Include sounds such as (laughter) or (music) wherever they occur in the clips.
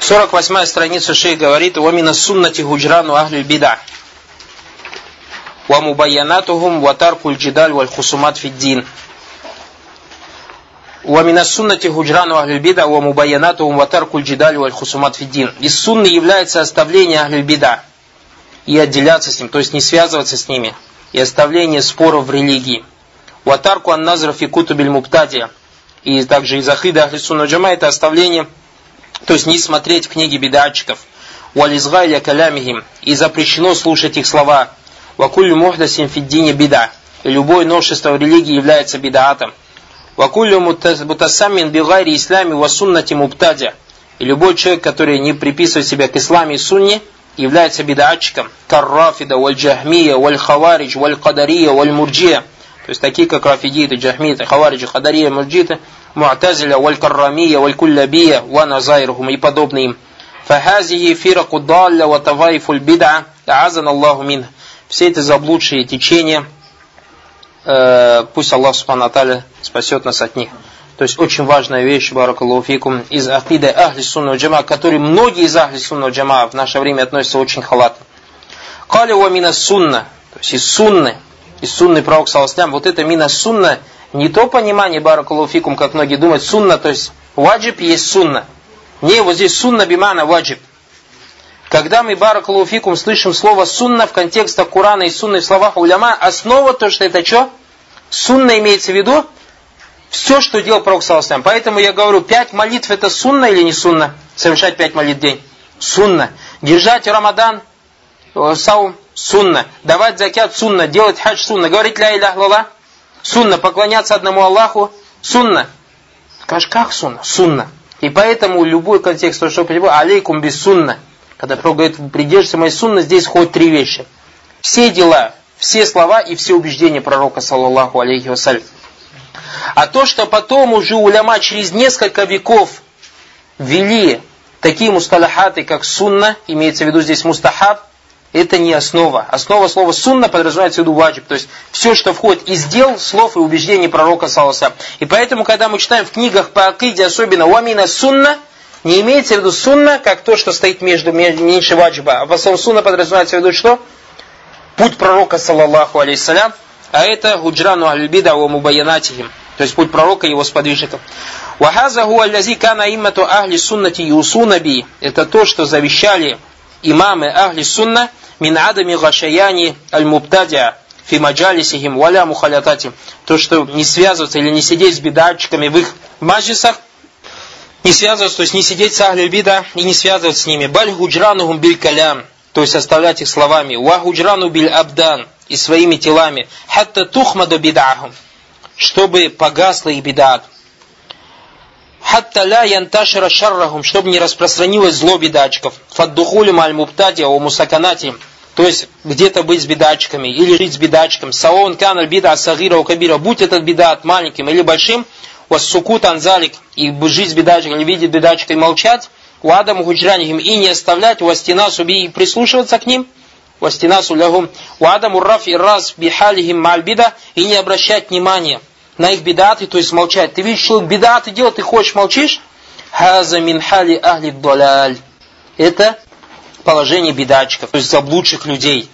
48 страница шейх говорит, «Вамина суннати гуджрану ахлю бида». ومبيناتهم وترك الجدال والخصومات في الدين ومن السنة هجران أهل البدع ومبيناتهم وترك الجدال والخصومات في الدين. Из сунны является оставление ахлю бида и отделяться с ним, то есть не связываться с ними, и оставление споров в религии. Ватарку анназров и кутубиль муптадия. И также из ахида ахли сунна джама это оставление, то есть не смотреть книги бедатчиков. Вализгайля калямихим. И запрещено слушать их слова. Вакулю мухдасим фиддине бида. И любое новшество в религии является бидаатом. Вакулю мутасаммин бигайри ислами ва суннати муптадия. И любой человек, который не приписывает себя к исламе и сунне, является бидатчиком. Каррафида, валь джахмия, валь мурджия. Есть такие, как рафидиты, джахмиты, хавариджи, хадария, мурджиты, му'тазиля, валь каррамия, валь куллабия, ва назайрухум и подобные им. Фахазихи фираку далля ва тавайфуль бид'a, азан Аллаху мин. Все эти заблудшие течения, э, пусть Аллах Субхану спасет нас от них. То есть очень важная вещь, баракалуфикум, из акиды ахли сунна джама, который многие из ахли сунна джама в наше время относятся очень халатно. Кали ва мина сунна, то есть из сунны, из сунны пророк саласлям, вот это мина сунна, не то понимание, баракалуфикум, как многие думают, сунна, то есть ваджиб есть сунна. Не, вот здесь сунна бимана ваджиб. Когда мы, баракалуфикум, слышим слово сунна в контексте Курана и сунны в словах уляма, основа то, что это что? Сунна имеется в виду все, что делал пророк Саласлям. Поэтому я говорю, пять молитв это сунна или не сунна? Совершать пять молитв в день. Сунна. Держать Рамадан, э, саум, сунна. Давать закят, сунна. Делать хадж, сунна. Говорить ля илях лала, сунна. Поклоняться одному Аллаху, сунна. Скажешь, как сунна? Сунна. И поэтому любой контекст, что прибыл, алейкум без сунна. Когда пророк говорит, придерживайся моей сунны, здесь ходят три вещи. Все дела, все слова и все убеждения пророка, саллаллаху алейхи вассалям. А то, что потом уже уляма через несколько веков ввели такие мусталахаты, как сунна, имеется в виду здесь мустахаб, это не основа. Основа слова сунна подразумевается в виду ваджиб. То есть все, что входит из дел, слов и убеждений пророка Саласа. И поэтому, когда мы читаем в книгах по акиде, особенно уамина сунна, не имеется в виду сунна, как то, что стоит между, меньше ваджиба. А в основном сунна подразумевается в виду что? Путь пророка, саллаллаху алейхиссалям, а это гуджрану аль-бида ва мубаянатихим. То есть путь пророка и его сподвижников. Вахаза гу аллази кана иммату ахли суннати юсуна би. Это то, что завещали имамы ахли сунна мин адами гашаяни аль-мубтадия фи маджалисихим валя мухалятати. То, что не связываться или не сидеть с бедатчиками в их маджисах, не связываться, то есть не сидеть с ахли бида и не связываться с ними. Баль гуджранухум биль калям, то есть оставлять их словами. Ва гуджрану биль абдан, и своими телами. Хатта тухмаду бидахум, чтобы погасла их бедат. Хатта ля янташира шаррахум, чтобы не распространилось зло бедачков. Фаддухулим аль муптадия о мусаканати, то есть где-то быть с бедачками или жить с бедачком. Саон каналь бида сагира у кабира, будь этот бедат маленьким или большим, сукут анзалик, и жить с бедачком или видеть бедачка и молчать, у Адаму худжранихим и не оставлять, у стена суби и прислушиваться к ним – вастинасу лягум, уадаму раф и раз бихалихим мальбида, и не обращать внимания на их бедаты, то есть молчать. Ты видишь, человек бедаты делает, ты хочешь молчишь? Хаза мин хали ахли. Это положение бедачков, то есть заблудших людей.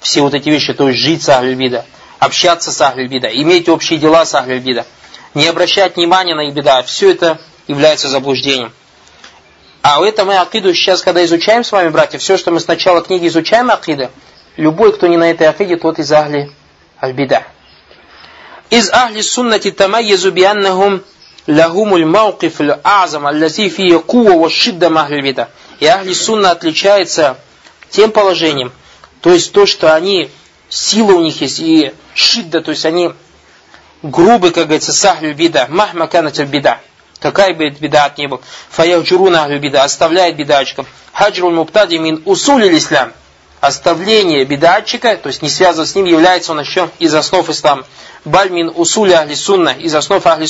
Все вот эти вещи, то есть жить с ахлюбида, общаться с ахлюбида, иметь общие дела с ахлюбида, не обращать внимания на их беда, все это является заблуждением. А это мы акиду сейчас, когда изучаем с вами, братья, все, что мы сначала книги изучаем акиды, любой, кто не на этой акиде, тот из ахли аль-бида. Из ахли суннати тамайязу бианнахум лахумуль мауқиф аль-азам, аллази фия кува ва шидда махли бида. И ахли сунна отличается тем положением, то есть то, что они, сила у них есть, и шидда, то есть они грубы, как говорится, с ахли бида, махма канат бида какая бы бедат ни был, фаяхджуруна бида, оставляет бедачков. Хаджрул муптади мин усулил ислам. Оставление бедатчика, то есть не связано с ним, является он еще из основ ислама. Бальмин усуля ахли сунна, из основ ахли.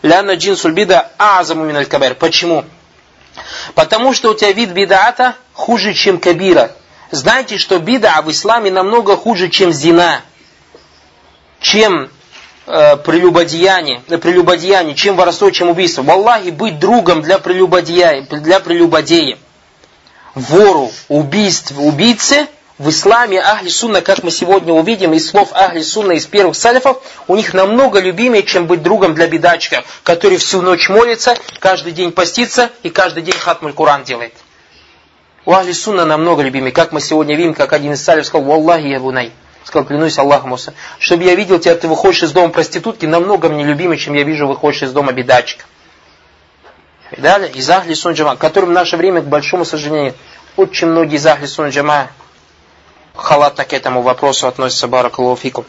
Ляна джинсуль бида азаму мин аль Почему? Потому что у тебя вид бидата хуже, чем кабира. Знаете, что бида в исламе намного хуже, чем зина, чем э, прелюбодеяние, э, прелюбодеяние, чем воровство, чем убийство. Валлахи, быть другом для прелюбодея, для прелюбодея, вору, убийств, убийце – в исламе Ахли Сунна, как мы сегодня увидим из слов Ахли Сунна из первых салифов, у них намного любимее, чем быть другом для бедачка, который всю ночь молится, каждый день постится и каждый день хатмуль Куран делает. У Ахли Сунна намного любимее, как мы сегодня видим, как один из салифов сказал, «Валлахи я бунай». Сказал, клянусь Аллахом, чтобы я видел тебя, ты выходишь из дома проститутки, намного мне любимее, чем я вижу, выходишь из дома бедачка. Далее, из Ахли Сунна Джама, которым в наше время, к большому сожалению, очень многие из Ахли Сунна Джама халатно к этому вопросу относится Баракалуфикум.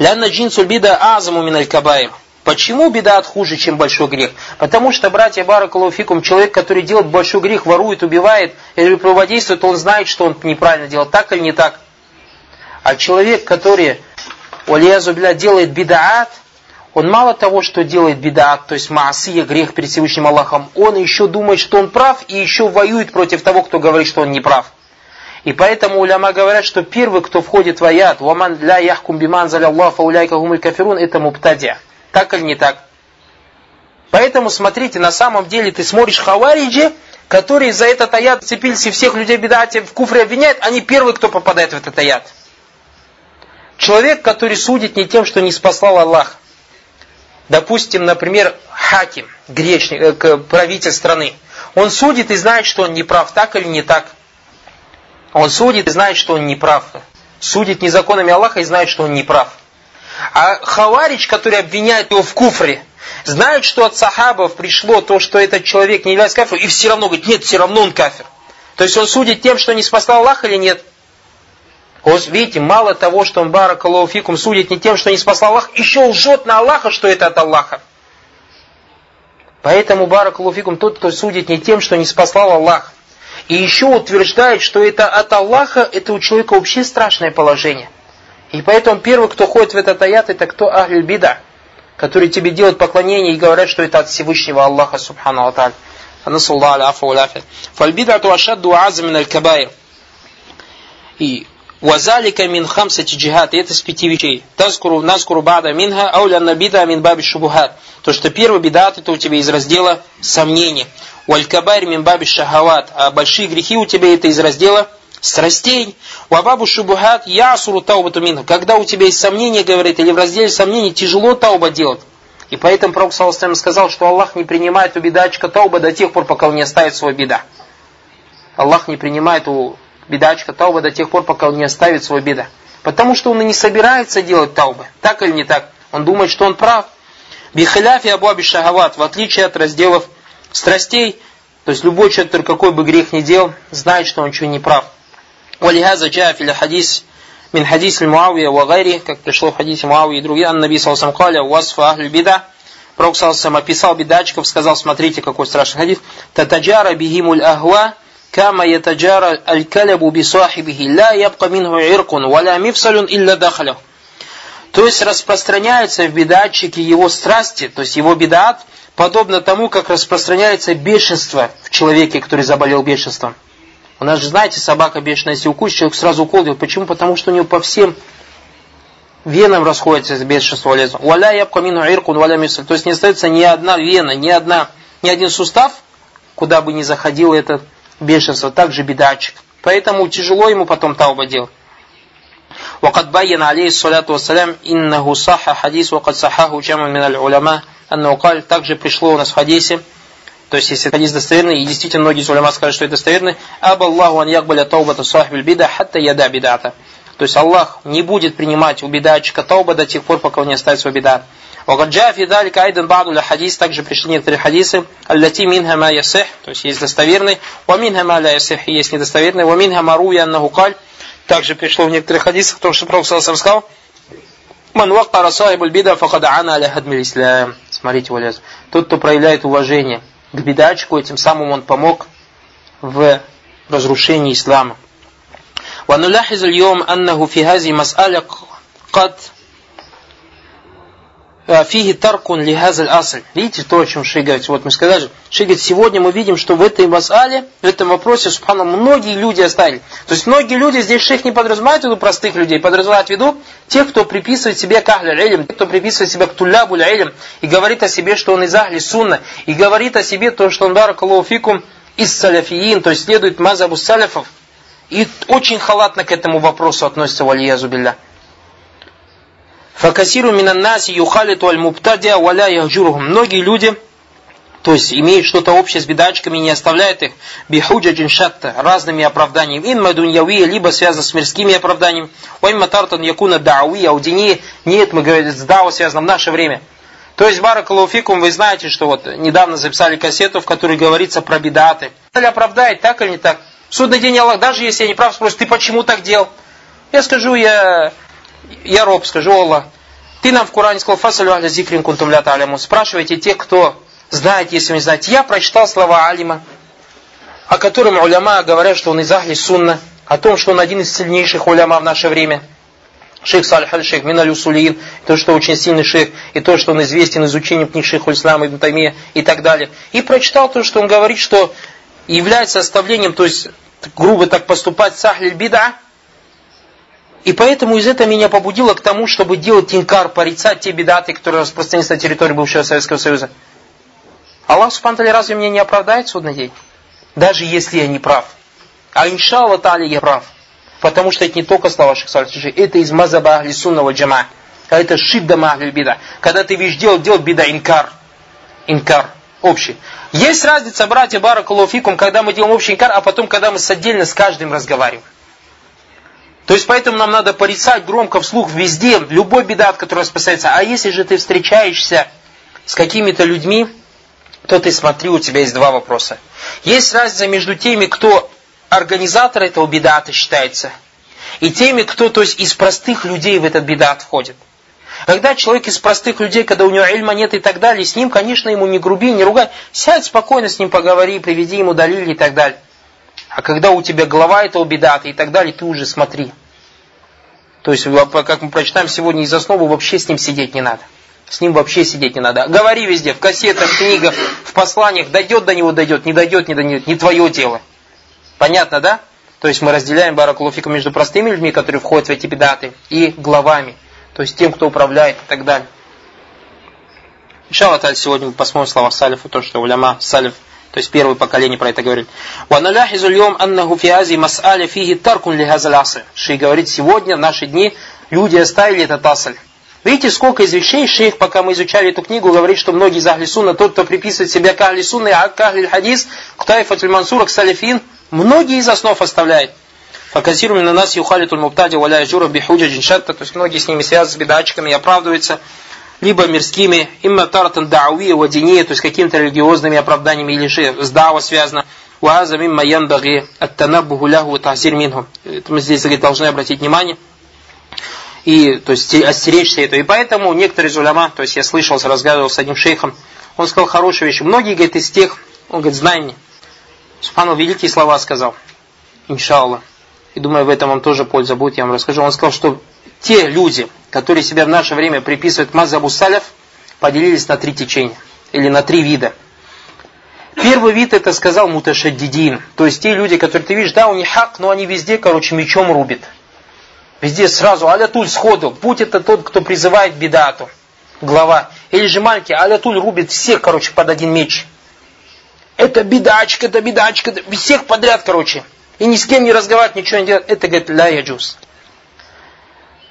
Лянна джинсуль бида азаму миналь кабаир. Почему беда хуже, чем большой грех? Потому что, братья Баракалуфикум, человек, который делает большой грех, ворует, убивает или проводействует, он знает, что он неправильно делает, так или не так. А человек, который, Уалиязу делает бедаат, он мало того, что делает бедаат, то есть маасия, грех перед Всевышним Аллахом, он еще думает, что он прав, и еще воюет против того, кто говорит, что он не прав. И поэтому уляма говорят, что первый, кто входит в аят, «Ваман ля яхкум биман Аллах фауляйка гумуль кафирун» это муптадя. Так или не так? Поэтому смотрите, на самом деле ты смотришь хавариджи, которые за этот аят цепились и всех людей бедате в куфре обвиняют, они первые, кто попадает в этот аят. Человек, который судит не тем, что не спасал Аллах. Допустим, например, хаким, грешник, э, правитель страны. Он судит и знает, что он не прав, так или не так. Он судит и знает, что он не прав. Судит незаконами Аллаха и знает, что он не прав. А Хаварич, который обвиняет его в куфре, знает, что от сахабов пришло то, что этот человек не является кафиром, и все равно говорит, нет, все равно он кафир. То есть он судит тем, что не спасал Аллах или нет? Видите, мало того, что он баракалуфикум судит не тем, что не спасал Аллах, еще лжет на Аллаха, что это от Аллаха. Поэтому баракалуфикум тот, кто судит не тем, что не спасал Аллах, и еще утверждает, что это от Аллаха, это у человека вообще страшное положение. И поэтому первый, кто ходит в этот аят, это кто Ахль Бида, которые тебе делают поклонение и говорят, что это от Всевышнего Аллаха, Субхану Аталь. Уляфи. Фальбидату ашадду азамин аль-кабайр. И Вазалика мин хамсати джихад. Это с пяти вещей. Таскуру, наскуру бада минха, ауля набида мин баби шубухат. То, что первый бедат, это у тебя из раздела сомнения. Валькабайр мин баби шахават. А большие грехи у тебя это из раздела страстей. Вабабу шубухат ясуру таубату минха. Когда у тебя есть сомнения, говорит, или в разделе сомнений тяжело тауба делать. И поэтому Пророк Саласалам сказал, что Аллах не принимает у бедачка тауба до тех пор, пока он не оставит свой беда. Аллах не принимает у бедачка тауба до тех пор, пока он не оставит свой беда. Потому что он и не собирается делать таубы. Так или не так? Он думает, что он прав. Бихаляфи Абу Аби Шахават, в отличие от разделов страстей, то есть любой человек, какой бы грех ни делал, знает, что он чего не прав. Валихаза джафиля хадис мин хадис Муавия ва гайри, как пришло в хадисе Муавии и другие, Аннаби Салсам Каля, Уасфа Ахлю Бида, Пророк Салсам описал бедачков, сказал, смотрите, какой страшный хадис, Татаджара бихимуль ахва, كما يتجارى الكلب بصاحبه لا يبقى منه عرق ولا مفصل إلا دخله то есть распространяются в бедатчике его страсти, то есть его бедат, подобно тому, как распространяется бешенство в человеке, который заболел бешенством. У нас же, знаете, собака бешеная, если укусит, человек сразу укол делает. Почему? Потому что у него по всем венам расходится бешенство лезу. Валя ябка мину иркун валя мисаль. То есть не остается ни одна вена, ни, одна, ни один сустав, куда бы ни заходил этот бешенство, также бедачик. Поэтому тяжело ему потом тауба делать. وقد بين عليه الصلاة والسلام إنه صح حديث وقد صححه جمع من العلماء أنه قال также пришло у нас в хадисе то есть если хадис достоверный, и действительно многие из улема скажут, что это достоверный, «Аба Аллаху ан якбаля таубата сахбиль бида хатта яда бидата». То есть Аллах не будет принимать у бедачика тауба до тех пор, пока он не оставит свой бедат. وقد جاء في ذلك أيضا بعض الحديث также пришли некоторые хадисы التي منها ما يصح то есть есть достоверный ومنها ما لا يصح есть недостоверный ومنها ما روي أنه قال также пришло в некоторых хадисах то что Пророк Саласам сказал Ман вакара сахибуль бида факад ана аля хадмиль ислам. Смотрите, валез. Тот, кто проявляет уважение к бедачку, этим самым он помог в разрушении ислама. ونلاحظ اليوم أنه في هذه مسألة قد Э, фиги таркун лихазаль асль. Видите то, о чем Шей говорит? Вот мы сказали, Шей говорит, сегодня мы видим, что в этой масале, в этом вопросе, субхану, многие люди оставили. То есть многие люди, здесь шейх не подразумевает в виду простых людей, подразумевает в виду тех, кто приписывает себе к ахля илм, тех, кто приписывает себя к тулябу илм, и говорит о себе, что он из ахли сунна, и говорит о себе то, что он баракаллаху фикум из саляфиин, то есть следует мазабу саляфов, и очень халатно к этому вопросу относится валиязу билля. Факасиру минаннаси юхалиту аль муптадия валя яхджурухум. Многие люди, то есть имеют что-то общее с бедачками, не оставляют их бихуджаджин шатта, разными оправданиями. Инма дуньявия, либо связано с мирскими оправданиями. Уайма тартан якуна дауи, аудини. Нет, мы говорим, с дау связано в наше время. То есть, Баракалуфикум, вы знаете, что вот недавно записали кассету, в которой говорится про бедаты. Или оправдает, так или не так? В судный день Аллах, даже если я не прав, спросит, ты почему так делал? Я скажу, я я роб, скажу Аллах, ты нам в Коране сказал, фасалю аля зикрин кунтум ля аляму. Спрашивайте тех, кто знает, если не знаете. Я прочитал слова Алима, о котором уляма говорят, что он из Ахли Сунна, о том, что он один из сильнейших уляма в наше время. Шейх Салих аль-Шейх Миналь Усулиин, то, что очень сильный шейх, и то, что он известен изучением книг шейха Ислама Ибн Таймия и так далее. И прочитал то, что он говорит, что является оставлением, то есть грубо так поступать с Ахлиль Бида, и поэтому из этого меня побудило к тому, чтобы делать инкар, порицать те бедаты, которые распространились на территории бывшего Советского Союза. Аллах Субхану раз меня не оправдает судный день. Даже если я не прав. А иншалла тали я прав. Потому что это не только слова Шахсаль это из мазаба ахли джама. А это шидда махли бида. Когда ты видишь делать, делать бида инкар. Инкар. Общий. Есть разница, братья Баракулуфикум, когда мы делаем общий инкар, а потом, когда мы с отдельно с каждым разговариваем. То есть поэтому нам надо порицать громко вслух везде, любой бедат, который распространяется. А если же ты встречаешься с какими-то людьми, то ты смотри, у тебя есть два вопроса. Есть разница между теми, кто организатор этого бедата считается, и теми, кто то есть, из простых людей в этот бедат входит. Когда человек из простых людей, когда у него ильма нет и так далее, с ним, конечно, ему не груби, не ругай. Сядь спокойно с ним поговори, приведи ему далили и так далее. А когда у тебя голова этого бедата и так далее, ты уже смотри. То есть, как мы прочитаем сегодня из основы, вообще с ним сидеть не надо. С ним вообще сидеть не надо. Говори везде, в кассетах, в книгах, в посланиях, дойдет до него, дойдет, не дойдет, не дойдет, не твое дело. Понятно, да? То есть мы разделяем баракулуфика между простыми людьми, которые входят в эти бедаты, и главами. То есть тем, кто управляет и так далее. Иншаллах, сегодня мы посмотрим слова Салифа, то, что уляма Салиф то есть первое поколение про это говорит. وَنَلَاحِزُ الْيَوْمْ أَنَّهُ فِي هَذِي مَسْأَلِ فِيهِ تَرْكٌ لِهَذَا الْعَصْرِ Шейх говорит, сегодня, в наши дни, люди оставили этот асль. Видите, сколько из вещей шейх, пока мы изучали эту книгу, говорит, что многие из Ахли Сунна, тот, кто приписывает себя к Ахли Сунна, а к Ахли Хадис, к Тайфатуль Мансура, к Салифин, многие из основ оставляет. Факазиру на нас юхалитуль муптади валя жура бихуджа джиншатта, то есть многие с ними связаны с бедачками и оправдываются либо мирскими, имма таратан дауи вадиния, то есть какими-то религиозными оправданиями или с дава связано. Уаза мимма янбаги аттанаббуху лягу тахсир минху. Мы здесь говорит, должны обратить внимание и то есть остеречься этого. И поэтому некоторые из то есть я слышал, разговаривал с одним шейхом, он сказал хорошие вещи. Многие, говорит, из тех, он говорит, мне. Субхану великие слова сказал. Иншаллах. И думаю, в этом вам тоже польза будет, я вам расскажу. Он сказал, что те люди, которые себя в наше время приписывают к мазабу саляф, поделились на три течения, или на три вида. Первый вид это сказал муташаддидин, то есть те люди, которые ты видишь, да, у них хак, но они везде, короче, мечом рубят. Везде сразу, алятуль сходу, будь это тот, кто призывает бедату, глава. Или же маленький, алятуль рубит всех, короче, под один меч. Это бедачка, это бедачка, всех подряд, короче. И ни с кем не разговаривать, ничего не делать. Это, говорит, ля яджус.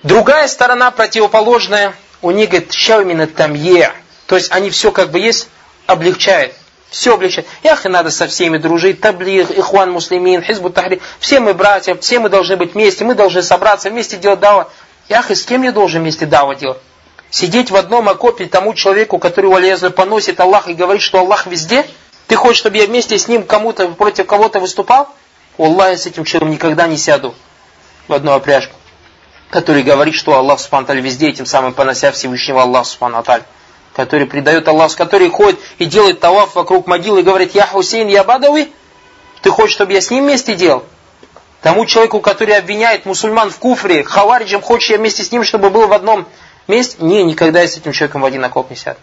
Другая сторона противоположная, у них, говорит, щаумина тамье. То есть они все как бы есть, облегчают. Все облегчает. Ях, и надо со всеми дружить. Таблих, Ихван Муслимин, Хизбу Тахри. Все мы братья, все мы должны быть вместе, мы должны собраться, вместе делать дава. Ях, и с кем я должен вместе дава делать? Сидеть в одном окопе тому человеку, который валезли поносит Аллах и говорит, что Аллах везде? Ты хочешь, чтобы я вместе с ним кому-то против кого-то выступал? Аллах, я с этим человеком никогда не сяду в одну опряжку который говорит, что Аллах Субхану везде, тем самым понося Всевышнего Аллаха Субхану который предает Аллах, который ходит и делает таваф вокруг могилы и говорит, я Хусейн, я Бадави, ты хочешь, чтобы я с ним вместе делал? Тому человеку, который обвиняет мусульман в куфре, хавариджам, хочешь я вместе с ним, чтобы был в одном месть, не, никогда я с этим человеком в один окоп не сяду.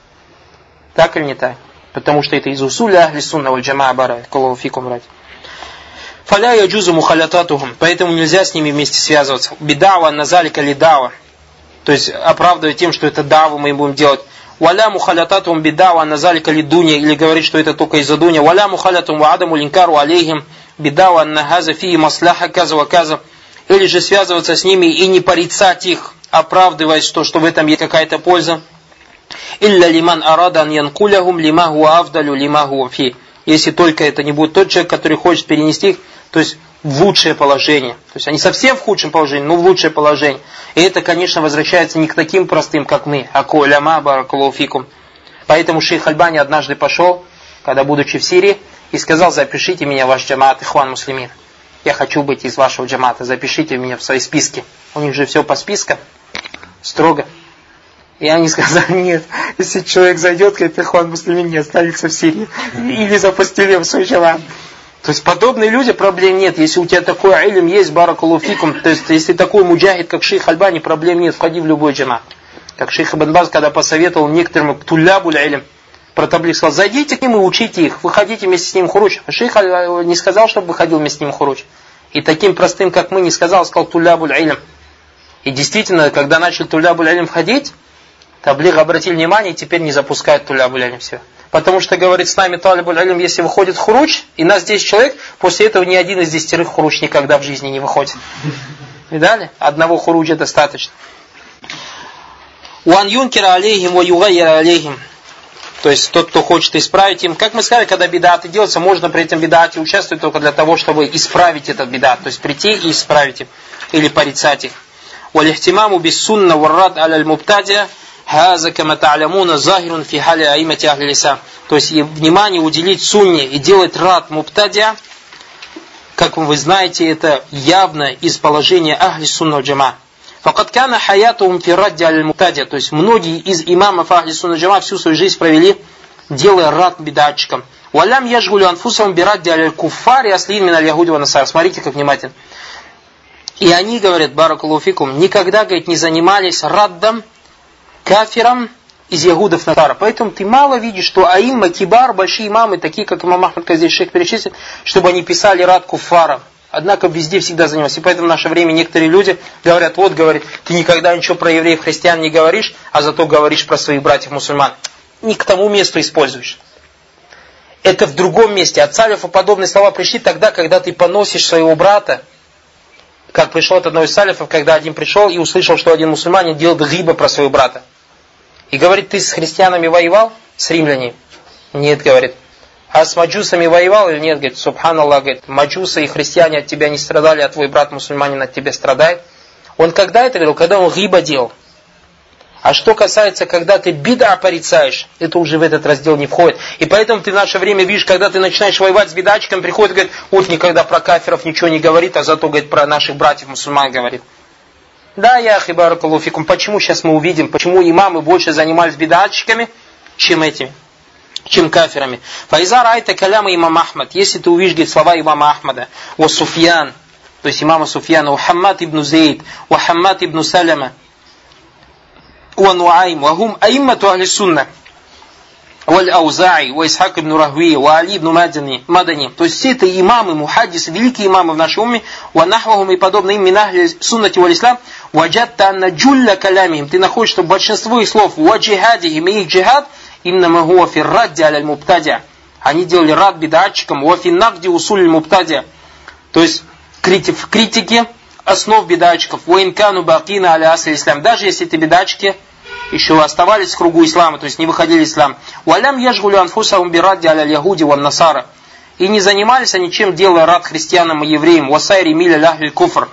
Так или не так? Потому что это из усуля ахли сунна валь джамаа бара, каллаху фикум. Фаля яджузу мухалятатухум. Поэтому нельзя с ними вместе связываться. Бедава назалика лидава. То есть оправдывать тем, что это даву мы будем делать. Валя мухалятатум бедава назалика лидуня. Или говорить, что это только из-за дуня. Валя мухалятум ва адаму линкару алейхим. Бедава нахаза фи масляха каза ва. Или же связываться с ними и не порицать их, оправдываясь, что, что в этом есть какая-то польза. Илля лиман арадан янкулягум лима хуа авдалю лима хуа фи. Если только это не будет тот человек, который хочет перенести их то есть в лучшее положение. То есть они совсем в худшем положении, но в лучшее положение. И это, конечно, возвращается не к таким простым, как мы, а к уляма баракулуфикум. Поэтому шейх Альбани однажды пошел, когда будучи в Сирии, и сказал, запишите меня в ваш джамаат Ихван Муслимин. Я хочу быть из вашего джамата, запишите меня в свои списки. У них же все по спискам, строго. И они сказали, (laughs) нет, если человек зайдет, говорит, Ихван Муслимин не останется в Сирии. Или запустили в свой джамат. То есть подобные люди проблем нет. Если у тебя такой илим есть, баракулуфикум, то есть если такой муджахид, как шейх Альбани, проблем нет, входи в любой джама. Как шейх Ибн Баз, когда посоветовал некоторым тулябуль илим, про таблик сказал, зайдите к ним и учите их, выходите вместе с ним хуруч. Шейх не сказал, чтобы выходил вместе с ним хуруч. И таким простым, как мы, не сказал, сказал тулябуль илим. И действительно, когда начали тулябуль илим входить, таблик обратил внимание и теперь не запускают тулябуль илим все. Потому что, говорит, с нами талибуль алим, если выходит хуруч, и нас 10 человек, после этого ни один из десятерых хуруч никогда в жизни не выходит. (laughs) Видали? Одного хуруча достаточно. Уан юнкера алейхим, ва югайя алейхим. То есть тот, кто хочет исправить им. Как мы сказали, когда бедаты делаются, можно при этом бедате участвовать только для того, чтобы исправить этот бедат. То есть прийти и исправить их. Или порицать их. Валихтимаму бессунна варрад аляль мубтадия Хаза кама та'лямуна захирун фи хали аимати ахли лиса. То есть внимание уделить сунне и делать рад муптадия, как вы знаете, это явно из положения ахли сунна джама. Факат кана хаятум фи радди аль муптадия. То есть многие из имамов ахли сунна джама всю свою жизнь провели, делая рад бедатчикам. Валям яжгулю анфусам бирадди аль куфари аслин мин аль ягуди насар. Смотрите, как внимательно. И они, говорят, баракулуфикум, никогда, говорит, не занимались раддом кафирам из ягудов Натара. Поэтому ты мало видишь, что аимма, кибар, большие имамы, такие как имам Ахмад, здесь шейх перечислит, чтобы они писали рад куфарам. Однако везде всегда занимались. И поэтому в наше время некоторые люди говорят, вот, говорит, ты никогда ничего про евреев, христиан не говоришь, а зато говоришь про своих братьев мусульман. Не к тому месту используешь. Это в другом месте. От салифа подобные слова пришли тогда, когда ты поносишь своего брата, как пришел от одного из салифов, когда один пришел и услышал, что один мусульманин делает гиба про своего брата. И говорит, ты с христианами воевал? С римлянами? Нет, говорит. А с маджусами воевал или нет? Говорит, субханаллах, говорит, маджусы и христиане от тебя не страдали, а твой брат мусульманин от тебя страдает. Он когда это говорил? Когда он гиба делал. А что касается, когда ты бида порицаешь, это уже в этот раздел не входит. И поэтому ты в наше время видишь, когда ты начинаешь воевать с бедачком, приходит и говорит, вот никогда про кафиров ничего не говорит, а зато говорит про наших братьев мусульман говорит. Да, я хибаракалуфикум. Почему сейчас мы увидим, почему имамы больше занимались бедатчиками, чем этими, чем кафирами. Файза райта каляма имам Ахмад. Если ты увидишь говорит, слова имама Ахмада, о Суфьян, то есть имама Суфьяна, о Хаммад ибн Зейд, о Хаммад ибн Саляма, о Нуайм, о Гум аиммату ахли сунна. Валь-Аузаи, Исхак ибн Рахви, Али ибн Мадани, Мадани. То есть все это имамы, мухаддисы, великие имамы в нашей уме, ванахвахум и подобные им минахли суннати валь ислам, ваджатта анна джулля калямихим. Ты находишь, что большинство их слов, ваджихадихим и их джихад, иннама хуа фиррадди аляль муптадя. Они делали рад бедатчикам, вафиннахди усуль муптадя. То есть в критике основ бедатчиков, воинкану бакина аля ислам. Даже если это бедатчики, еще оставались в кругу ислама, то есть не выходили из ислама. Уалям яжгулю анфусахум бирадди аля яхуди ван насара. И не занимались они чем, делая рад христианам и евреям. Васайри миля ляхль куфр.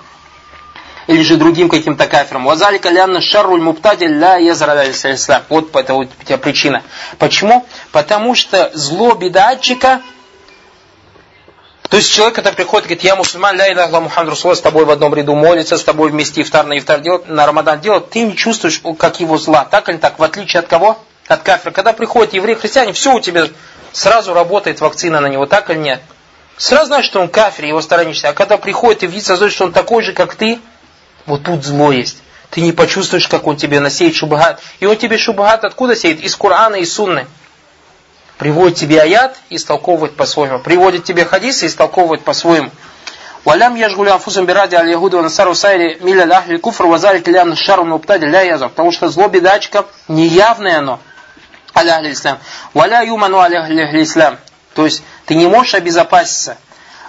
Или же другим каким-то кафиром. Вазалика лянна шарруль муптади ля язра ислам. Вот это вот причина. Почему? Потому что зло бедатчика то есть человек, который приходит и говорит, я мусульман, ля илля Мухаммад Расул, с тобой в одном ряду молится, с тобой вместе ифтар на ифтар делать, на Рамадан делать, ты не чувствуешь, как его зла. Так или так? В отличие от кого? От кафира. Когда приходят евреи, христиане, все у тебя сразу работает вакцина на него, так или нет? Сразу знаешь, что он кафир, его сторонишься. А когда приходит и видится, что он такой же, как ты, вот тут зло есть. ты не почувствуешь, как он тебе насеет шубхат. И он тебе шубхат откуда сеет? Из Корана и Сунны. Приводит тебе аят и истолковывает по-своему. Приводит тебе хадисы и истолковывает по-своему. Валям яжгули анфусам биради аль ягуду насару сайри миля ахли куфр вазалик лян шару муптади ля язак. Потому что зло бедачка неявное оно. Аля ахли ислам. Валя юману аля ахли ислам. То есть ты не можешь обезопаситься.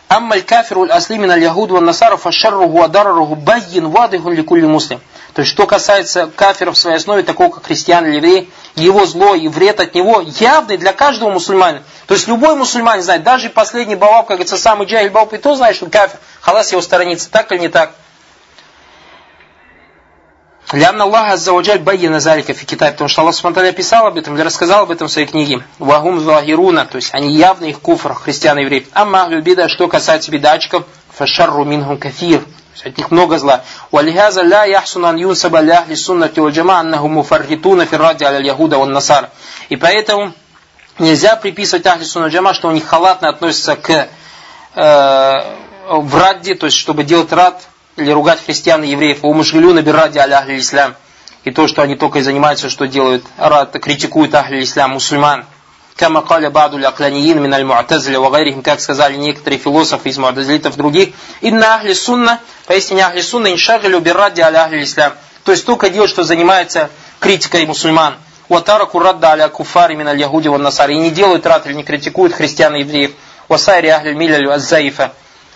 Аммаль кафиру асли мин аль ягуду ван насару фашарруху адараруху байин вадихун ликулли муслим. То есть, что касается кафира в своей основе, такого как христиан или евреи, его зло и вред от него явный для каждого мусульманина. То есть любой мусульманин знает, даже последний баваб, как говорится, самый джахиль баваб, и то знает, что кафир, халас его сторонится, так или не так. Лянна Аллаха Аззаваджаль Байяна Залика в Китае, потому что Аллах Субтитры писал об этом или рассказал об этом в своей книге. Вагум Захируна, то есть они явно их куфр, христиан и евреи. Амма бида, что касается бедачков, фашарру минхум кафир, от них много зла. Яхсун ан юнсаба ля ахли суннати валь джама аннаху муфарритуна фирради аля яхуда ван насар. И поэтому нельзя приписывать ахли сунна джама, что у них халатно относятся к э, в радде, то есть чтобы делать рад или ругать христиан и евреев, у мушгилю набиради аля ахли ислам. И то, что они только и занимаются, что делают, рад, критикуют ахли ислам, мусульман. Кама каля баду лякланиин мин аль-му'тазля ва как сказали некоторые философы из му'тазлитов других, инна ахли сунна, поистине ахли сунна иншагилю биррадди аля ахли ислам. То есть только делают, что занимается критикой мусульман. Ватараку радда аля куфари мин аль-яхуди ва насари. И не делают рад или не критикуют христиан и евреев. Васайри ахли милялю аззаифа.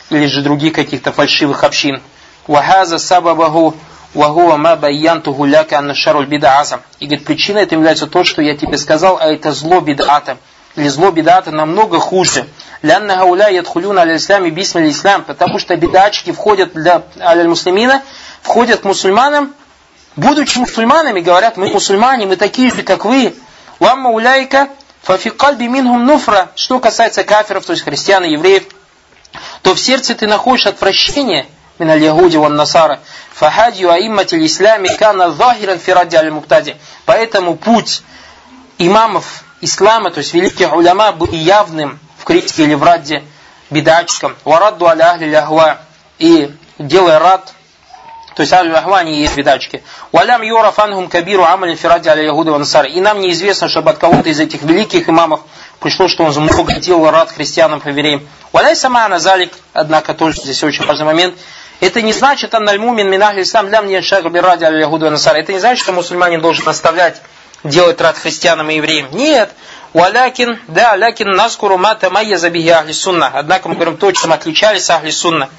Или же других каких-то фальшивых общин. Вахаза сабабаху вахуа ма байянтуху ляка анна шаруль бид'азам. И говорит, причиной это является то, что я тебе сказал, а это зло бид'ата. Или зло бид'ата намного хуже. Лянна гауля ядхулюна аля исламе бисмиль ислам. Потому что бидачки входят для аля муслимина, входят к мусульманам, будучи мусульманами, говорят, мы мусульмане, мы такие же, как вы. Вамма уляйка фафикальби минхум нуфра. Что касается кафиров, то есть христиан и евреев, то в сердце ты находишь отвращение – من اليهود والنصارى فهدي أئمة الإسلام كان ظاهرا في رد على المبتدع поэтому путь имамов ислама, то есть великих уляма, был явным в критике или в радде бедачкам. Варадду аля ахли ляхва. И делая рад, то есть аль ахва они есть бедачки. Валям юра фанхум кабиру амалин фиради аля яхуда вансар. И нам неизвестно, чтобы от кого-то из этих великих имамов пришло, что он много делал рад христианам и евреям. Валяй сама назалик, однако тоже здесь очень важный момент, это не значит, анналь мумин минахли ислам для мне шаг ради аль яхуду насар. Это не значит, что мусульманин должен оставлять делать рад христианам и евреям. Нет. Валякин, да, лякин наскуру мата майя забихи ахли сунна. Однако мы говорим то, чем отличались ахли сунна.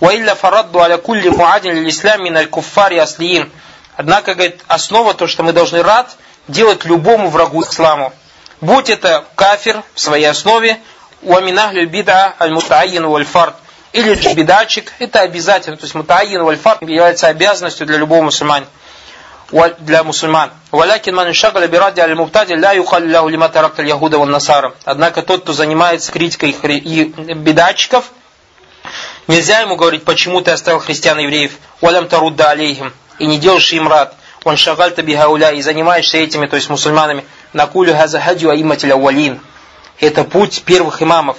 Ваилля фарадду аля кулли муадин ислам мин куффари аслиин. Однако, говорит, основа то, что мы должны рад делать любому врагу исламу. Будь это кафир в своей основе, уаминахлю бида аль мутаин валь фард – или бедачик, это обязательно, то есть мутаин вальфар является обязанностью для любого мусульмана для мусульман. Валякин ман шагала биради аль муптади ля юхалю ляху лима таракта яхуда насара. Однако тот, кто занимается критикой бедачиков, нельзя ему говорить, почему ты оставил христиан и евреев. Валям тарудда алейхим. И не делаешь им рад. Он шагальта бихауля и занимаешься этими, то есть мусульманами. Накулю хаза хадю аиматиля валин. Это путь первых имамов.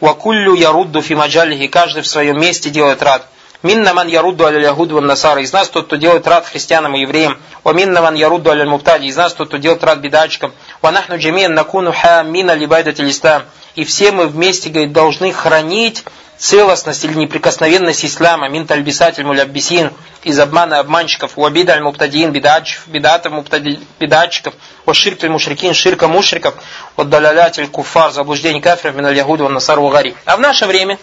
Вакуллю ярудду фи маджалихи, каждый в своем месте делает рад. Минна ман ярудду аля ягуду насара, из нас тот, кто делает рад христианам и евреям. Ва минна ман ярудду аля муптади, из нас тот, кто делает рад бедачкам. Ва нахну джамиан накуну ха мина либайдат ислам. И все мы вместе, говорит, должны хранить целостность или неприкосновенность ислама, мин тальбисатель муляббисин, из обмана обманщиков, уабида аль муптадиин, бедатов бедатчиков, вот ширк мушрикин, ширка мушриков, вот далялятель куфар, заблуждение кафиров, миналь ягуду, насар вагари. А в наше время,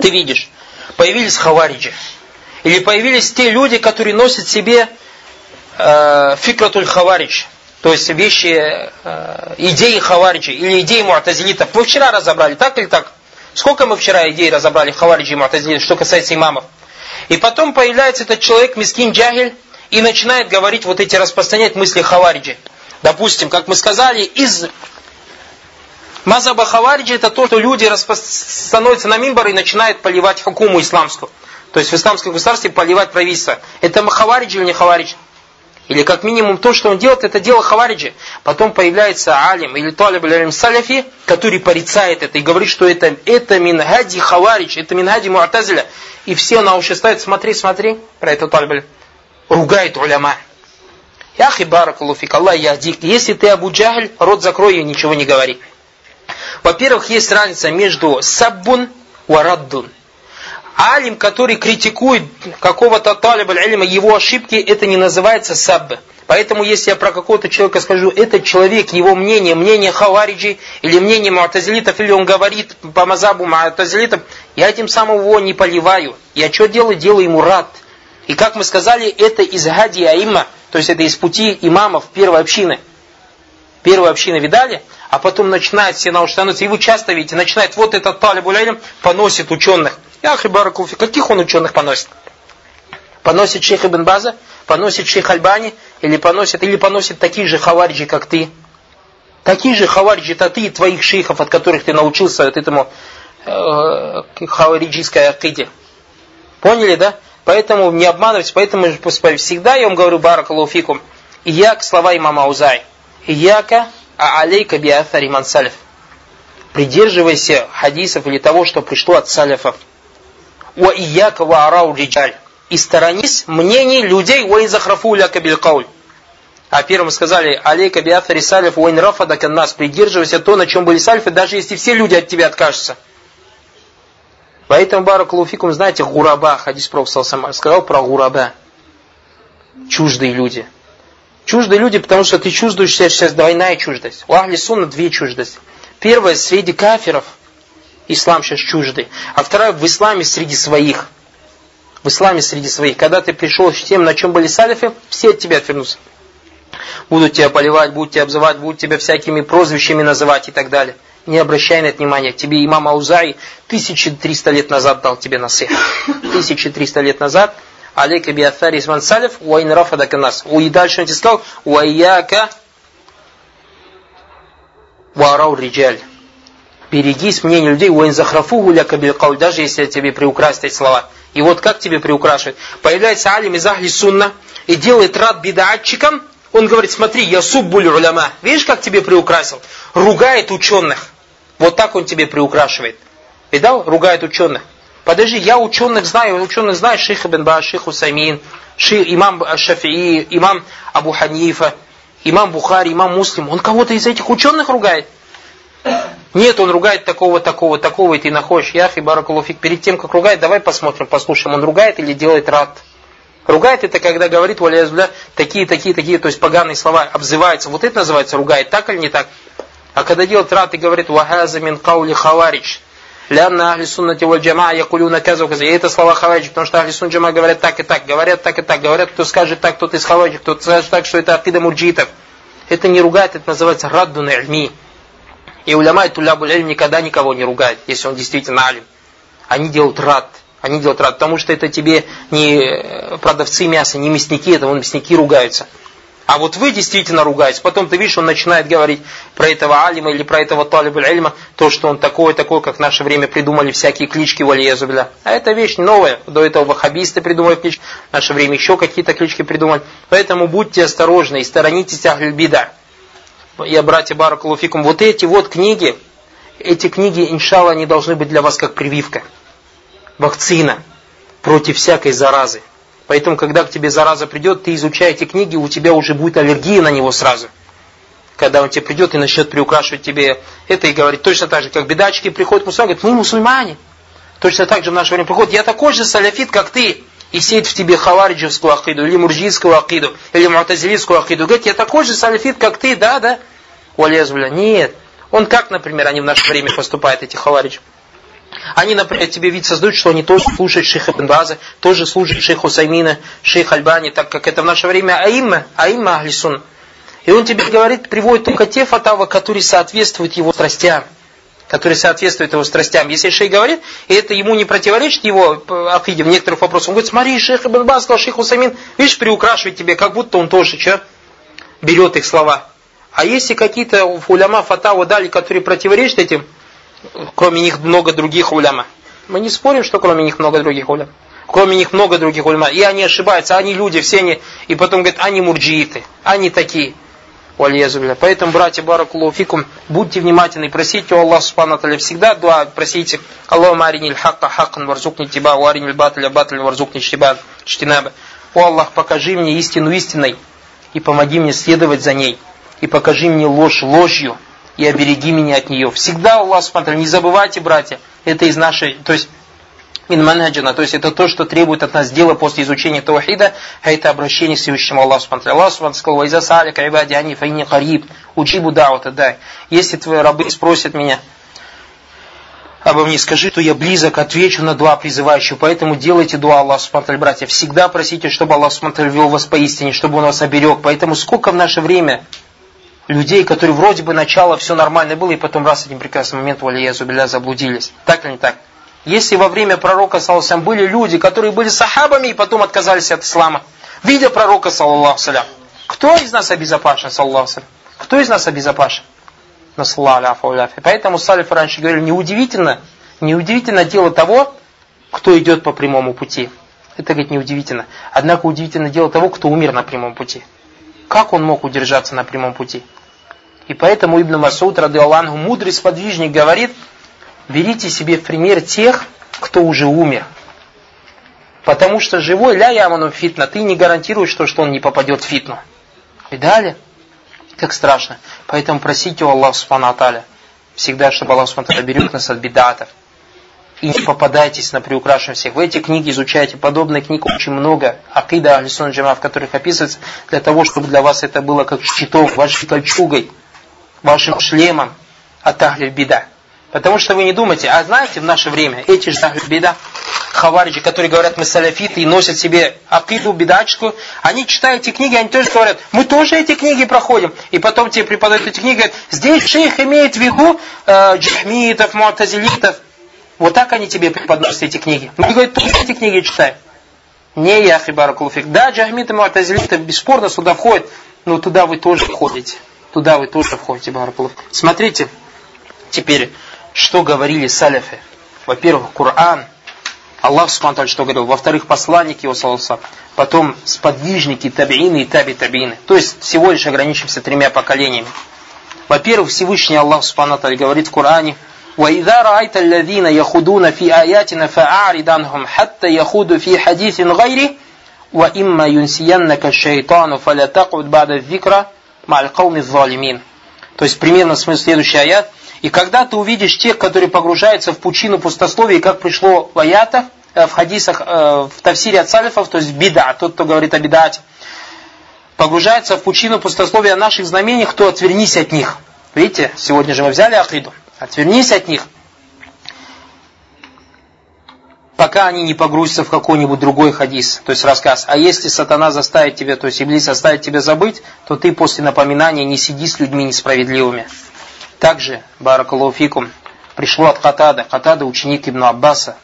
ты видишь, появились хавариджи. Или появились те люди, которые носят себе э, фикратуль хаваридж, то есть вещи, э, идеи хавариджи или идеи муатазилитов. Мы вчера разобрали, так или так? Сколько мы вчера идей разобрали хавариджи и муатазилитов, что касается имамов? И потом появляется этот человек, мискин джагель, и начинает говорить вот эти, распространять мысли хавариджи. Допустим, как мы сказали, из Мазаба Хавариджи это то, что люди становятся на мимбар и начинают поливать хакуму исламскую. То есть в исламском государстве поливать правительство. Это Хавариджи или не Хавариджи? Или как минимум то, что он делает, это дело Хавариджи. Потом появляется алим или талиб алим саляфи, который порицает это и говорит, что это, это мингади Хаваридж, это мингади Муатазиля. И все на уши ставят, смотри, смотри, про это талиб ругает уляма. Яхи баракулуфик, Аллах яхдик. Если ты Абу Джахль, рот закрой и ничего не говори. Во-первых, есть разница между саббун и раддун. Алим, который критикует какого-то талиба илма, его ошибки, это не называется сабб. Поэтому, если я про какого-то человека скажу, этот человек, его мнение, мнение хавариджи, или мнение муатазилитов, или он говорит по мазабу муатазилитов, я этим самым его не поливаю. Я что делаю? Делаю ему рад. И как мы сказали, это из хади аимма, то есть это из пути имамов первой общины. Первой общины видали? А потом начинает все науши становятся, и вы часто видите, начинает вот этот талиб поносит ученых. Яхи Баракулфи, каких он ученых поносит? Поносит шейх Ибн База, поносит шейх Альбани, или поносит, или поносит такие же хавариджи, как ты. Такие же хавариджи, это ты и твоих шейхов, от которых ты научился от этому э, хавариджийской акиде. Поняли, да? Поэтому не обманывайтесь, поэтому всегда я вам говорю баракалуфикум. Ияк слова имама Аузай. Ияка а алейка биафари мансалиф. Придерживайся хадисов или того, что пришло от салифов. Ва ияка ва арау риджаль. И сторонись мнений людей, ин захрафу ляка билькауль. А первым сказали, алейка биафари салиф, ва ин рафада нас. Придерживайся то, на чем были сальфы, даже если все люди от тебя откажутся. Поэтому Баракулуфикум, знаете, гураба, хадис Пророк сказал про гураба. Чуждые люди. Чуждые люди, потому что ты чувствуешь себя сейчас двойная чуждость. У Ахли Сунна две чуждости. Первая среди кафиров, ислам сейчас чуждый. А вторая в исламе среди своих. В исламе среди своих. Когда ты пришел с тем, на чем были салифы, все от тебя отвернутся. Будут тебя поливать, будут тебя обзывать, будут тебя всякими прозвищами называть и так далее. Не обращай на это внимания. Тебе имам Аузаи 1300 лет назад дал тебе насых. 1300 лет назад. Алейка биафари исман салиф, уайн рафадака нас. И дальше он тебе сказал, уайяка варау риджаль. Берегись мнения людей, уэн захрафу гуляка билкауль, даже если тебе приукрасят эти слова. И вот как тебе приукрашивают? Появляется алим из ахли сунна и делает рад бедатчикам, он говорит, смотри, я суббуль уляма. Видишь, как тебе приукрасил? Ругает ученых. Вот так он тебе приукрашивает. Видал? Ругает ученых. Подожди, я ученых знаю, ученых знаю, шейх Ибн Ба, шейх Усаймин, шейх, имам Шафии, имам Абу Ханифа, имам Бухари, имам Муслим. Он кого-то из этих ученых ругает? Нет, он ругает такого, такого, такого, и ты находишь. Ях и Баракулуфик. Перед тем, как ругает, давай посмотрим, послушаем, он ругает или делает рад. Ругает это, когда говорит, валяязбля, такие, такие, такие, то есть поганые слова, обзывается. Вот это называется ругает, так или не так? А когда делает рад и говорит, вахаза мин каули хаварич, Лянна ахли суннати валь джама якулюна каза каза. И это слова хаваджи, потому что ахли сунна джама говорят так и так, говорят так и так, говорят, кто скажет так, тот из хаваджи, кто скажет так, что это акида мурджитов. Это не ругает, это называется радду на ильми. И уляма и тулябу никогда никого не ругает, если он действительно алим. Они делают рад. Они делают рад, потому что это тебе не продавцы мяса, не мясники, это вон мясники ругаются. А вот вы действительно ругаетесь. Потом ты видишь, он начинает говорить про этого алима или про этого талибуль ильма, то, что он такой, такой, как в наше время придумали всякие клички валиязубля. А это вещь новая. До этого ваххабисты придумали клички, в наше время еще какие-то клички придумали. Поэтому будьте осторожны и сторонитесь ахлюбида. Я, братья Баракулуфикум, вот эти вот книги, эти книги, иншалла, они должны быть для вас как прививка. Вакцина против всякой заразы. Поэтому, когда к тебе зараза придет, ты изучай эти книги, у тебя уже будет аллергия на него сразу. Когда он тебе придет и начнет приукрашивать тебе это и говорить точно так же, как бедачки приходят к мусульманам, говорят, мы мусульмане. Точно так же в наше время приходит, я такой же саляфит, как ты. И сеет в тебе хавариджевскую акиду, или муржийскую акиду, или муатазилийскую акиду. Говорит, я такой же саляфит, как ты, да, да? Уалязбля. Нет. Он как, например, они в наше время поступают, эти хавариджи? Они, например, тебе вид создают, что они тоже слушают шейха Ибн тоже слушают шейха Усаймина, шейха Альбани, так как это в наше время аимма, аимма Ахлисун. И он тебе говорит, приводит только те фатавы, которые соответствуют его страстям. Которые соответствуют его страстям. Если шейх говорит, и это ему не противоречит его акиде в некоторых вопросах, он говорит, смотри, шейх Ибн сказал, шейх Усаймин, видишь, приукрашивает тебе, как будто он тоже что, берет их слова. А если какие-то уляма фатавы дали, которые противоречат этим, кроме них много других уляма. Мы не спорим, что кроме них много других улям. Кроме них много других уляма. И они ошибаются, они люди, все они. И потом говорят, они мурджииты, они такие. Поэтому, братья Баракулуфикум, будьте внимательны, просите у Аллаха Субхану всегда дуа, просите Аллаху аринил хакка хаккан варзукни тиба, варинил батля батля варзукни чтиба, чтинаба. О Аллах, покажи мне истину истиной и помоги мне следовать за ней. И покажи мне ложь ложью и обереги меня от нее. Всегда Аллах смотрел, не забывайте, братья, это из нашей, то есть мин манхаджина, то есть это то, что требует от нас дела после изучения таухида, а это обращение к Всевышнему Аллаху Субхану. Аллах Субхану сказал, «Вайза салика ибади ани фаини кариб, учибу даута дай». Если твои рабы спросят меня, обо мне скажи, то я близок, отвечу на два призывающих. Поэтому делайте дуа Аллаху Субхану братья. Всегда просите, чтобы Аллах Субхану вел вас поистине, чтобы Он вас оберег. Поэтому сколько в наше время людей, которые вроде бы начало все нормально было, и потом раз один прекрасный момент, валия зубиля, заблудились. Так или не так? Если во время пророка, саллаху были люди, которые были сахабами и потом отказались от ислама, видя пророка, саллаху кто из нас обезопасен, саллаху? Кто из нас обезопасен? Поэтому салифы раньше говорили, неудивительно, неудивительно дело того, кто идет по прямому пути. Это, говорит, неудивительно. Однако удивительно дело того, кто умер на прямом пути. Как он мог удержаться на прямом пути? И поэтому Ибн Масуд, рады Аллаху, мудрый сподвижник, говорит, берите себе в пример тех, кто уже умер. Потому что живой ля яману фитна, ты не гарантируешь, что, что он не попадет в фитну. Далее, как страшно. Поэтому просите у Аллаха Субхану Аталя, всегда, чтобы Аллах Субхану берег нас от бедатов. И не попадайтесь на приукрашенных всех. Вы эти книги изучаете, подобных книг очень много. Акида Алисон Джама, в которых описывается, для того, чтобы для вас это было как щиток, вашей кольчугой, вашим шлемом от Беда. Потому что вы не думаете, а знаете, в наше время эти же Беда, хавариджи, которые говорят, мы салафиты и носят себе акиду, бедачку, они читают эти книги, они тоже говорят, мы тоже эти книги проходим. И потом тебе преподают эти книги, говорят, здесь шейх имеет в виду э, джахмитов, муатазилитов. Вот так они тебе преподносят эти книги. Мы, говорят, тоже эти книги читаем. Не я, хибаракулуфик. Да, джахмиты, муатазилиты бесспорно сюда входят, но туда вы тоже входите Туда вы тоже входите, Баракулов. Смотрите теперь, что говорили саляфы. Во-первых, Коран. Аллах Субтитры что говорил. Во-вторых, посланники его, салласа. Потом сподвижники, табиины и таби-табиины. То есть, всего лишь ограничимся тремя поколениями. Во-первых, Всевышний Аллах Субтитры говорит в Коране, وإذا رأيت الذين يخدون في آياتنا فأعرض عنهم حتى يخوضوا في حديث غيره وإما ينسينك الشيطان فلا تقعد بعد الذكرى Малькауми залимин. То есть примерно смысл следующий аят. И когда ты увидишь тех, которые погружаются в пучину пустословия, как пришло в аятах, э, в хадисах, э, в тавсире от салифов, то есть бида, тот, кто говорит о бидате, погружается в пучину пустословия наших знамений, то отвернись от них. Видите, сегодня же мы взяли акиду. Отвернись от них пока они не погрузятся в какой-нибудь другой хадис, то есть рассказ. А если сатана заставит тебя, то есть Иблис заставит тебя забыть, то ты после напоминания не сиди с людьми несправедливыми. Также, баракалуфикум, пришло от Катада, Катада ученик Ибн Аббаса.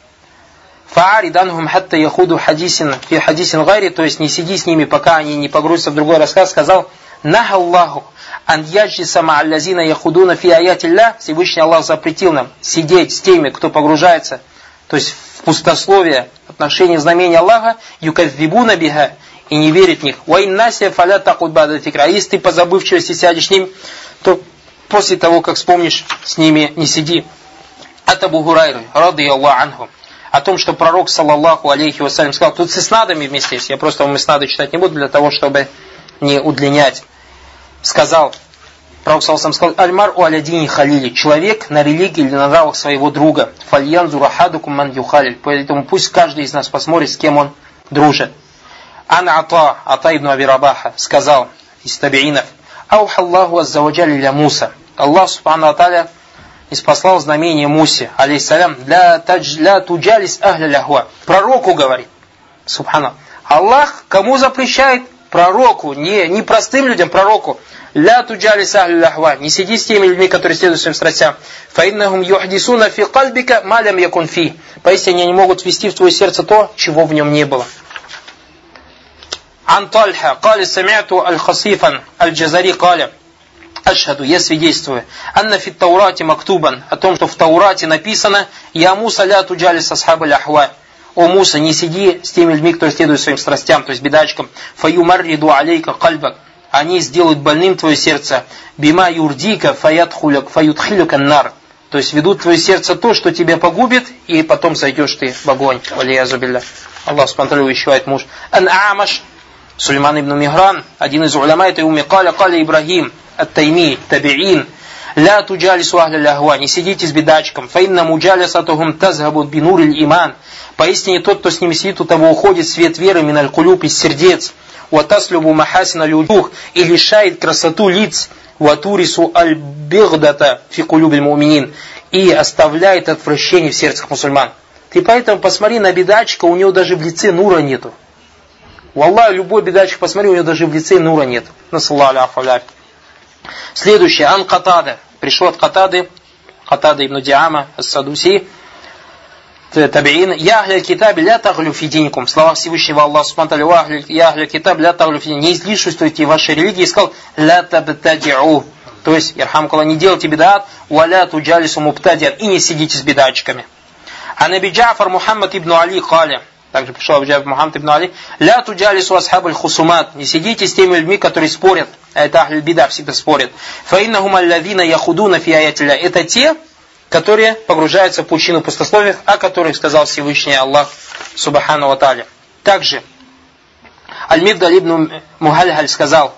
Фаариданхум хатта яхуду хадисин фи хадисин гайри, то есть не сиди с ними, пока они не погрузятся в другой рассказ, сказал, Наха Аллаху, ан яджиса ма'аллазина яхудуна фи аятилля, Всевышний Аллах запретил нам сидеть с теми, кто погружается, то есть пустословие отношения знамения Аллаха, юкадзибуна биха, и не верит в них. Ва иннасия фаля такут бада фикра. А если ты по забывчивости сядешь с ним, то после того, как вспомнишь, с ними не сиди. От Абу Хурайры, рады Аллах анху. О том, что пророк, саллаллаху алейхи вассалям, сказал, тут с иснадами вместе есть. Я просто вам иснады читать не буду, для того, чтобы не удлинять. Сказал, Пророк Салсам сказал, Альмар у алядини халили. Человек на религии или на нравах своего друга. Фальян зурахадукум ман юхалиль. Поэтому пусть каждый из нас посмотрит, с кем он дружит. Ан Ата, Ата ибн Абирабаха, сказал из табиинов, Ауха Аллаху аззаваджали ля Муса. Аллах Субхану Аталя испослал знамение Мусе, алейхиссалям, для, для туджалис ахля ляхуа. Пророку говорит. Субхана. Аллах кому запрещает? Пророку, не, не простым людям, пророку. Ля туджали сахли лахва. Не сиди с теми людьми, которые следуют своим страстям. Фаиннахум юхдисуна фи кальбика малям якун фи. Поистине они могут ввести в твое сердце то, чего в нем не было. Ан Тальха, قال سمعت الخصيفا الجزري قال Ашхаду, я свидетельствую. Анна фит Таурате мактубан, о том, что в Таурате написано, Я Муса ля туджали сасхаба ляхва. О Муса, не сиди с теми людьми, которые следуют своим страстям, то есть бедачкам. Фаю марриду алейка кальбак они сделают больным твое сердце. Бима юрдика фаятхуляк фаютхилюк аннар. То есть ведут твое сердце то, что тебя погубит, и потом зайдешь ты в огонь. Валиязубилля. Аллах спонтанно вещевает муж. Ан Амаш, Сулейман ибн Мигран, один из улема, этой уми, каля каля Ибрагим, ат-Тайми, табиин, ля туджалису ахля ляхва, не сидите с бедачком, фаинна муджалисатухум тазгабут бинуриль иман. Поистине тот, кто с ними сидит, у того уходит свет веры миналь кулюб из сердец ватаслюбу махасина люджух и лишает красоту лиц, ватурису аль-бигдата фикулюбель муминин и оставляет отвращение в сердцах мусульман. Ты поэтому посмотри на бедачка, у него даже в лице нура нету. У Аллаха любой бедачка, посмотри, у него даже в лице нура нет. Ну, Следующее, Ан Катада. Пришло от Катады, Катады ибн Диама, Ас-Садуси, табиин. Я ахля китаб ля таглю фидиникум. Слова Всевышнего Аллаха Субтитры. Я китаб ля таглю фидиникум. Не излишествуйте вашей религии. И сказал, ля табтадиу. То есть, Ирхамкала, не делайте бедат, валя туджалису муптадиан. И не сидите с бедатчиками. А Наби Джафар Мухаммад ибн Али каля. Также пришел Абу Мухаммад ибн Али. Ля туджалису асхаб хусумат. Не сидите с теми людьми, которые спорят. Это ахль бида всегда спорят. Фаиннахум аллавина яхудуна фи Это те, которые погружаются в пучину пустословия, о которых сказал Всевышний Аллах Субхану Ва Таля. Также Аль-Мигдаль ибн Мухальхаль сказал,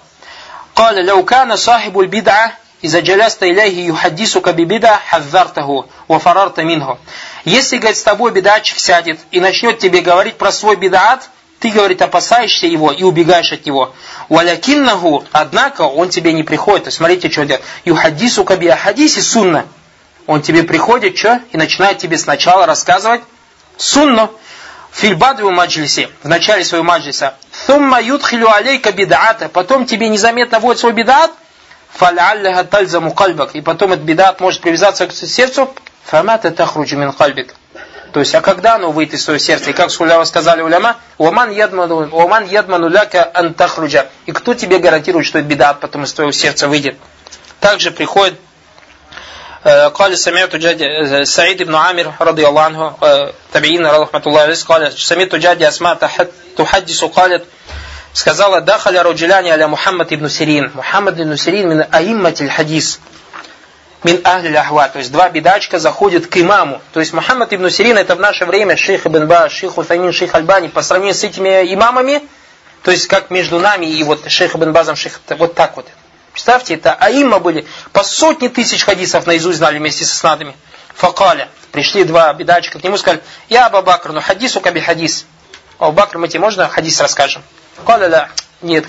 قال لو كان صاحب البدعة إذا جلست إليه يحدثك ببدعة حذرته وفررت منه. Если, говорит, с тобой бедатчик сядет и начнет тебе говорить про свой бедат, ты, говорит, опасаешься его и убегаешь от него. Валякиннаху, однако он тебе не приходит. Смотрите, что делает. Юхадису каби ахадиси сунна. Он тебе приходит, что? И начинает тебе сначала рассказывать сунну. Фильбаду маджлисе, в начале своего маджлиса. Thumma юдхилю алейка бидаата. Потом тебе незаметно вводит свой бидат. Фал'алляха тальзаму кальбак. И потом этот бидат может привязаться к сердцу. Фамата тахруджу мин кальбик. То есть, а когда оно выйдет из своего сердца? И как сказали уляма, «Оман ядману, оман ядману ляка антахруджа». И кто тебе гарантирует, что это беда потом из твоего сердца выйдет? Также приходит قال سمعت جاد سعيد بن عامر رضي الله عنه تابعين رحمة الله عليه قال سمعت جاد أسماء تحدث قالت сказала дахаля раджиляни аля Мухаммад ибн Сирин. Мухаммад ибн Сирин мин аимматиль хадис мин ахли ахва. То есть два бедачка заходят к имаму. То есть Мухаммад ибн Сирин это в наше время шейх ибн Ба, шейх Утамин, шейх Альбани. По сравнению с этими имамами, то есть как между нами и вот шейх ибн Базом, шейх, вот так вот. Представьте, это аимма были. По сотни тысяч хадисов наизусть знали вместе со снадами. Факаля. Пришли два бедачка к нему и сказали, я Аба но ну хадису каби хадис. А у Бакр, мы тебе можно хадис расскажем? Каля да? Нет.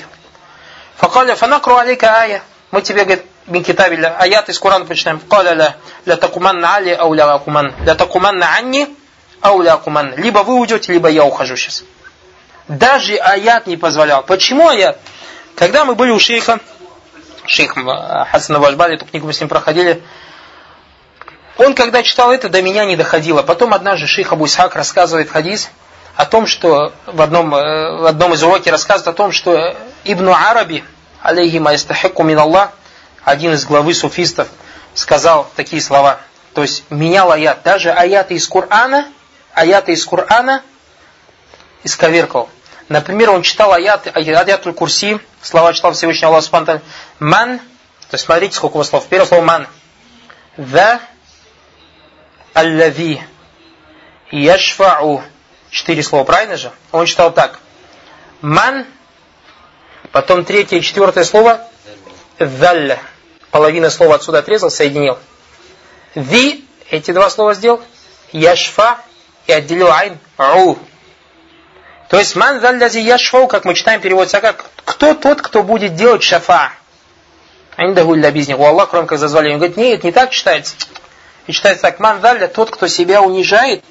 Факаля фанакру алейка ая. Мы тебе, говорит, бин китабилля, аят из Корана почитаем. Каля ла. Ля такуманна али ау ля акуман. Ля такуманна анни ау ля акуман. Либо вы уйдете, либо я ухожу сейчас. Даже аят не позволял. Почему аят? Когда мы были у шейха, шейх Хасан Важбали эту книгу мы с ним проходили он когда читал это до меня не доходило потом однажды шейх Абу Исхак рассказывает хадис о том, что в одном, в одном из уроков рассказывает о том, что Ибн Араби, алейхи маистахику мин Аллах, один из главы суфистов сказал такие слова. То есть менял аят. Даже аяты из Корана, аяты из Корана исковеркал. Например, он читал аяты, аяты курси, слова читал Всевышний Аллах Субтитры. Ман, то есть смотрите, сколько у вас слов. Первое слово ман. The аллави яшфау. Четыре слова, правильно же? Он читал так. Ман, потом третье и четвертое слово. Залля половина слова отсюда отрезал, соединил. Ви, эти два слова сделал. Яшфа и отделил айн. У. То есть ман заллязи яшфау, как мы читаем, переводится как кто тот, кто будет делать шафа. Индаху для бизнес. У Аллаха, кроме как зазвали. Он говорит, нет, не так читается. И читается так, ман залля, тот, кто себя унижает,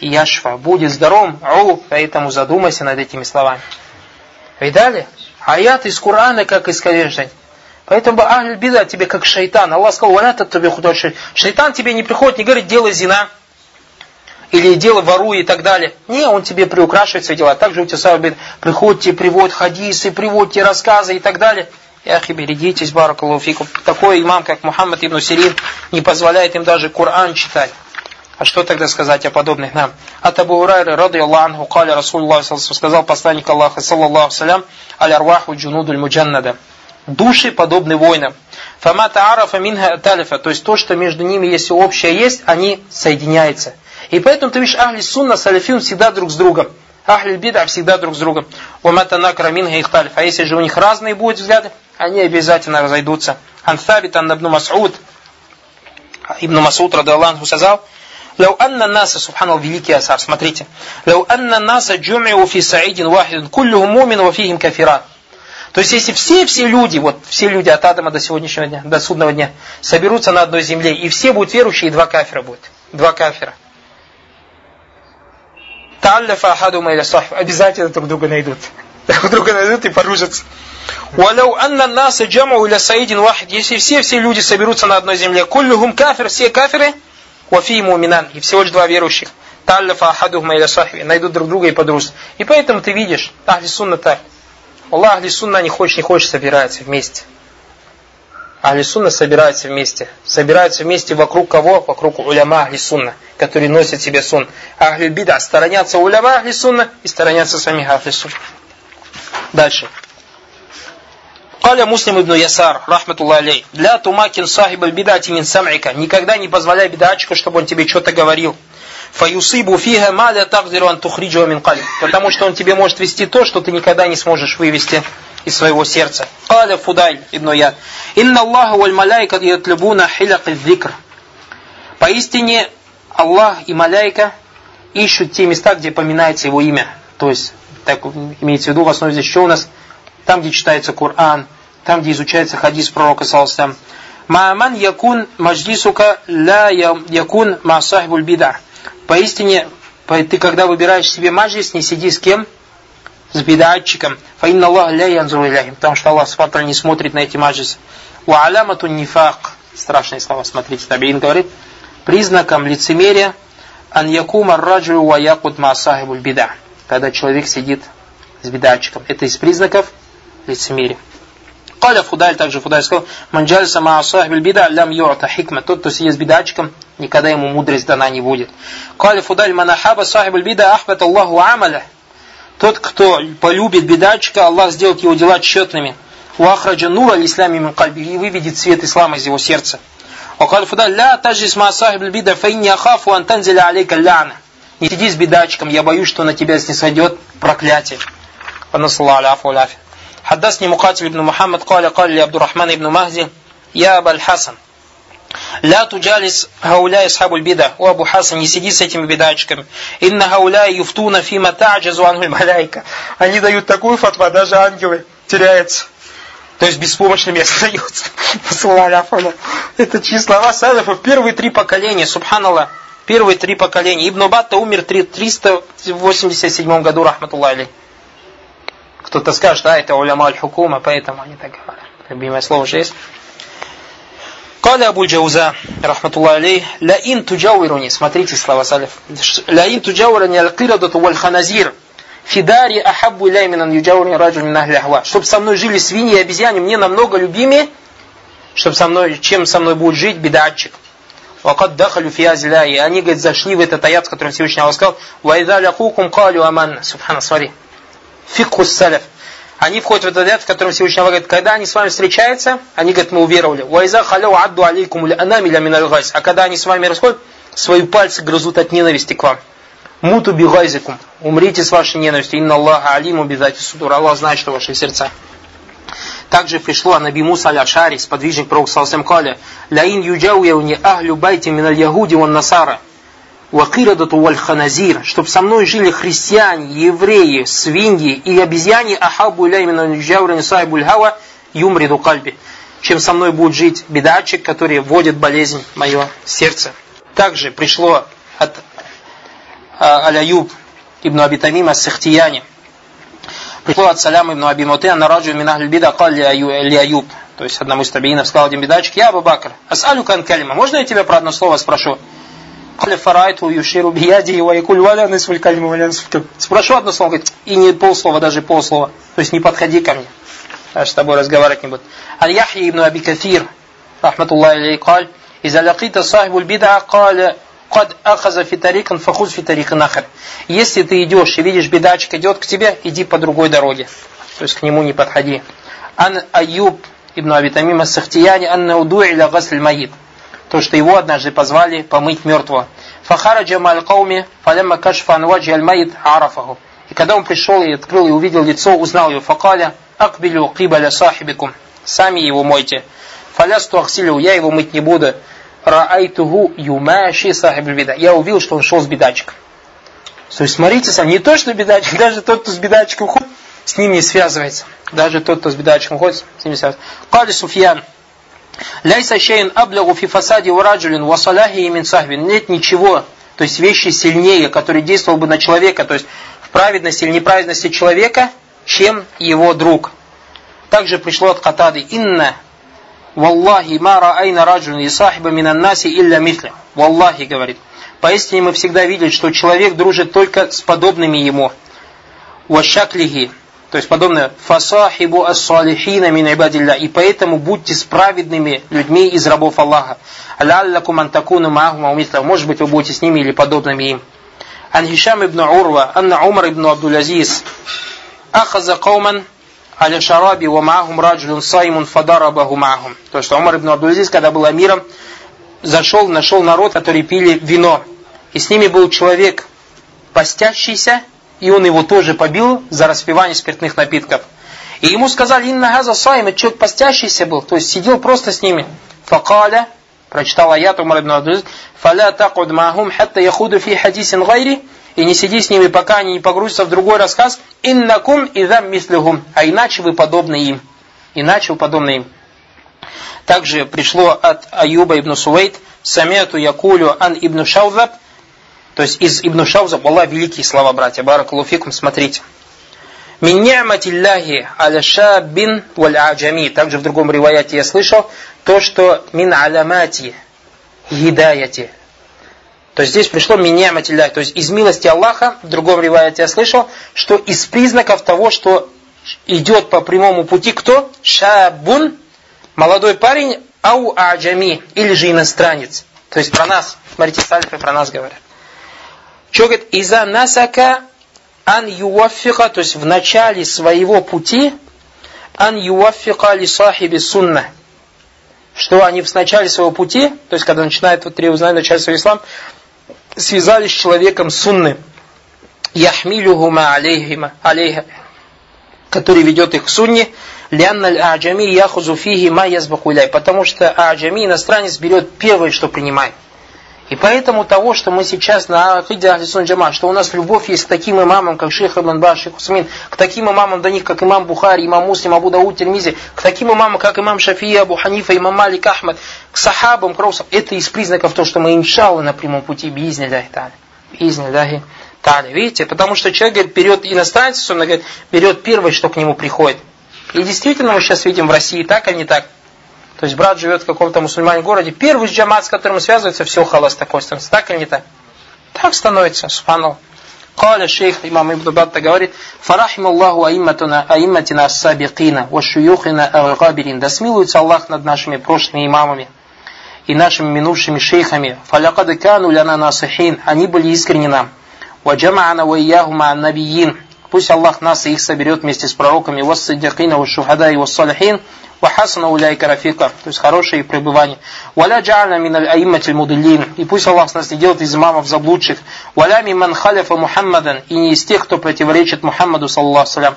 яшфа, будет здоровым, у, поэтому задумайся над этими словами. Видали? Аят из Корана, как искореждать. Поэтому Ахль Бида тебе как шайтан. Аллах сказал, валя тебе худой Шайтан тебе не приходит, не говорит, делай зина. Или делай воруй и так далее. Не, он тебе приукрашивает свои дела. Также у тебя приходит, тебе приводит хадисы, приводит тебе рассказы и так далее. Яхи, берегитесь, баракалуфикум. Такой имам, как Мухаммад ибн Сирин, не позволяет им даже Коран читать. А что тогда сказать о подобных нам? От Абу Урайры, рады Аллаху, каля Расулуллах, сказал посланник Аллаха, саллаллаху салям, аль арваху джунудуль муджаннада души подобны воинам. Фамата арафа минха талифа, то есть то, что между ними, если общее есть, они соединяются. И поэтому ты видишь, ахли сунна, салифин всегда друг с другом. Ахль бида всегда друг с другом. Уматана краминга их тальф. А если же у них разные будут взгляды, они обязательно разойдутся. Ансабит Аннабну Масуд, Ибн Масуд, Радаллаху, сказал, Лау анна наса, субханал, великий асар, смотрите. Лау анна наса джумиу фи саидин вахидин, Куллю мумин ва фихим кафира. То есть, если все-все люди, вот все люди от Адама до сегодняшнего дня, до судного дня, соберутся на одной земле, и все будут верующие, и два кафира будет. Два кафира. Таллафа ахадума или Обязательно друг друга найдут. Друг друга найдут и поружатся. Валяу анна наса джамау или саидин вахид. Если все-все люди соберутся на одной земле, куллюхум кафир, все кафиры, вафи муминан. И всего лишь два верующих. Таллафа ахадума или сахфи. Найдут друг друга и подружатся. И поэтому ты видишь, ахли сунна так. Аллах Ахли Сунна не хочет, не хочет, собирается вместе. Ахли Сунна собираются вместе. Собираются вместе вокруг кого? Вокруг уляма Ахли Сунна, которые носят себе сун. Ахли Бида сторонятся уляма Ахли Сунна и сторонятся самих Ахли Сунна. Дальше. Каля Муслим ибн Ясар, рахматуллах алей, для тумакин сахиб аль-бидати мин сам'ика, никогда не позволяй бедачку, чтобы он тебе что-то говорил. Фаюсибу фиха маля тагдиру ан тухриджу мин калиб. Потому что он тебе может вести то, что ты никогда не сможешь вывести из своего сердца. Каля Фудайль ибн Яд. Инна Аллаху валь маляйка ятлюбуна хиляк зикр. Поистине Аллах и маляйка ищут те места, где поминается его имя. То есть, так имеется в виду, в основе здесь что у нас? Там, где читается Коран, там, где изучается хадис пророка, саллаху Мааман якун маджлисука ла якун ма сахибуль бида. Поистине, ты когда выбираешь себе маджлис, не сиди с кем? С бедатчиком. Фаинна Аллах ля янзуру. Потому что Аллах Субтитры не смотрит на эти маджлисы. Ва алямату нифак. Страшные слова, смотрите. Табиин говорит. Признаком лицемерия ан якума раджу ва якут ма сахибуль бида Когда человек сидит с бедатчиком. Это из признаков лицемерия. Каля Фудаль, также Фудаль сказал, манджаль сама асахбиль бида лям юрта хикма. Тот, кто сидит с бедачком, никогда ему мудрость дана не будет. Каля Фудаль манахаба сахибиль бида ахбат Аллаху амаля. Тот, кто полюбит бедачка, Аллах сделает его дела тщетными. Уахраджа нура ислами мин кальби и выведет свет ислама из его сердца. وقال فضل لا تجلس مع صاحب البدع فإني أخاف أن تنزل عليك اللعنة не сиди с бедачком, я боюсь, что на тебя снисходит проклятие. Фанасаллаху аляфу аляфи. حدثني مقاتل بن محمد قال قال لعبد الرحمن بن مهدي يا أبا الحسن لا تجالس هؤلاء أصحاب البدع وأبو حسن не сиди с этими бедачками إن هؤلاء يفتون فيما تعجز عنه الملائكة они дают такую фатва даже ангелы теряются то есть беспомощными остаются. (laughs) Это чьи слова салифов. Первые три поколения, субханаллах. Первые три поколения. Ибн Батта умер в 387 году, рахматуллахи. Кто-то скажет, а это уляма аль-хукума, поэтому они так говорят. Любимое слово же есть. Каля Абуль Джауза, рахматуллах алей, ла ин туджауируни, смотрите слова салиф, ла ин туджауируни аль-кирадату валь-ханазир, фидари ахаббу иляй минан юджауируни раджу мин ахли со мной жили свиньи и обезьяне, мне намного любимее, чтобы со мной, чем со мной будет жить бедатчик. Вакад дахалю фиазляи. Они, говорит, зашли в этот аят, в котором Всевышний Аллах сказал, Вайда лякукум калю аман. Субхана, смотри. Фикхус саляф. Они входят в этот аят, в котором Всевышний Аллах говорит, когда они с вами встречаются, они говорят, мы уверовали. Вайза халяу адду алейкум анами ля. А когда они с вами расходят, свои пальцы грызут от ненависти к вам. Муту бигайзикум. Умрите с вашей ненавистью. Инна Аллаха алиму бидати судур. Аллах знает, что ваши сердца. Также пришло Наби Муса аль-Ашари, сподвижник пророка Салсам Каля, «Ляин юджауяуни ахлю байти миналь ягуди ван насара». Вакирадату валь ханазир, чтобы со мной жили христиане, евреи, свиньи и обезьяне, ахабу иля именно джаврани сайбуль хава юмриду кальби, чем со мной будет жить бедачик, который вводит болезнь в мое сердце. Также пришло от а, Аляюб ибн Абитамима Сахтияни. Пришло от Саляма ибн Аби Мутея на раджу мин ахль бида кал ли Аюб. То есть одному из табиинов сказал один бедачек, я Абу Бакр, асалю кан калима, можно я тебя про одно слово спрошу? Кали фарайту юширу бияди его якуль валя нысфуль калиму валя Спрошу одно слово, говорит, и не полслова, даже полслова. То есть не подходи ко мне, я с тобой разговаривать не буду. Аль Яхья ибн Аби Кафир, рахматуллахи алейкаль, изалякита сахибуль бида каля Кад ахаза фитарикан фахуз фитарикан нахар. Если ты идешь и видишь бедачка идет к тебе, иди по другой дороге. То есть к нему не подходи. Ан Аюб ибн Абитамима Сахтияни анна удуиля гасль маид. То, что его однажды позвали помыть мертвого. Фахараджа маль кауми фалямма кашфа анваджи аль маид арафаху. И когда он пришел и открыл и увидел лицо, узнал его. Факаля акбилю кибаля сахибикум. Сами его мойте. Фалясту ахсилю, я его мыть не буду. Раайтуху юмаши сахиб бида. Я увидел, что он шел с бедачком. То есть смотрите сам, не то, что бедачек, (laughs) даже тот, кто с бедачком ходит, с ним не связывается. Даже тот, кто с бедачком ходит, с ним не связывается. Кали Суфьян. Ляйса шейн аблягу фи фасади ураджулин васаляхи мин сахбин. Нет ничего, то есть вещи сильнее, который действовал бы на человека, то есть в праведности или неправедности человека, чем его друг. Также пришло от Катады. Инна Валлахи ма раайна раджун и сахиба минан наси илля мисля. Валлахи говорит. Поистине мы всегда видели, что человек дружит только с подобными ему. Вашаклихи, то есть подобное фасахибу ас-салихина мин ибадилля. И поэтому будьте с праведными людьми из рабов Аллаха. Аляллакум антакуну маахума Может быть, вы будете с ними или подобными им. Ан Хишам ибн Урва, анна Умар ибн Абдул-Азиз, ахаза кауман аля шараби ва маахум раджулюн саймун фадарабаху маахум. То, что Умар ибн Абдул-Азиз, когда был амиром, зашел, нашел народ, который пили вино. И с ними был человек постящийся, и он его тоже побил за распивание спиртных напитков. И ему сказали, инна газа сайм, это человек постящийся был, то есть сидел просто с ними. Факаля, прочитал аят Умар ибн Абдул «Фаля такуд махум хатта яхуду фи хадисин гайри» и не сиди с ними, пока они не погрузятся в другой рассказ «Иннакум идам мислюхум», а иначе вы подобны им. Иначе вы подобны им. Также пришло от Аюба ибн Сувейт «Самету якулю ан ибн Шаузаб», то есть из Ибн Шаузаб, Аллах, великие слова, братья, баракалуфикум, смотрите. Мин ни'матилляхи аля шабин валь аджами. Также в другом риваяте я слышал то, что мин алямати гидаяти. То есть здесь пришло миньяматилля, то есть из милости Аллаха, в другом риваяте я слышал, что из признаков того, что идет по прямому пути кто? Шабун, молодой парень, ау аджами, или же иностранец. То есть про нас, смотрите, сальфы про нас говорят. Что говорит? Иза насака ан юваффика, то есть в начале своего пути, ан юваффика ли сахиби сунна, что они в начале своего пути, то есть когда начинают вот узнать начале своего ислам, связались с человеком сунны, яхмилюхума алейхима, алейха, который ведет их к сунне, лянна аджами яхузу фиги язбакуляй, потому что аджами иностранец берет первое, что принимает. И поэтому того, что мы сейчас на Акиде Ахлисун Джама, что у нас любовь есть к таким имамам, как Шейх Ибн Баш, Шейх Усмин, к таким имамам до них, как имам Бухари, имам Муслим, Абу Дауд, Термизи, к таким имамам, как имам Шафия, Абу Ханифа, имам Малик Ахмад, к сахабам, к это из признаков того, что мы иншаллы на прямом пути, биизни ляхи та'аля. Биизни ляхи та'аля. Видите, потому что человек, говорит, берет иностранец, он говорит, берет первое, что к нему приходит. И действительно мы сейчас видим в России так, а не так. То есть брат живет в каком-то мусульманском городе, первый джамат, с которым связывается, все халас такой становится. Так или не так? Так становится, субханал. Каля шейх имам Ибн Батта говорит, «Фарахим Аллаху аимматина, аимматина ассабикина, вашуюхина аль-габирин». Да смилуется Аллах над нашими прошлыми имамами и нашими минувшими шейхами. «Фалякад кану ляна насахин». Они были искренни нам. «Ваджама'ана вайяхума ан-набиин». Пусть Аллах нас и их соберет вместе с пророками, «Вассаддякина, вашухада и вассалихин». Вахасана уляйка рафика, то есть хорошее пребывание. Валя джа'на мин аль-аимматиль мудиллин. И пусть Аллах нас не делает из имамов заблудших. Валя миман халяфа Мухаммадан. И не из тех, кто противоречит Мухаммаду, саллаху салям.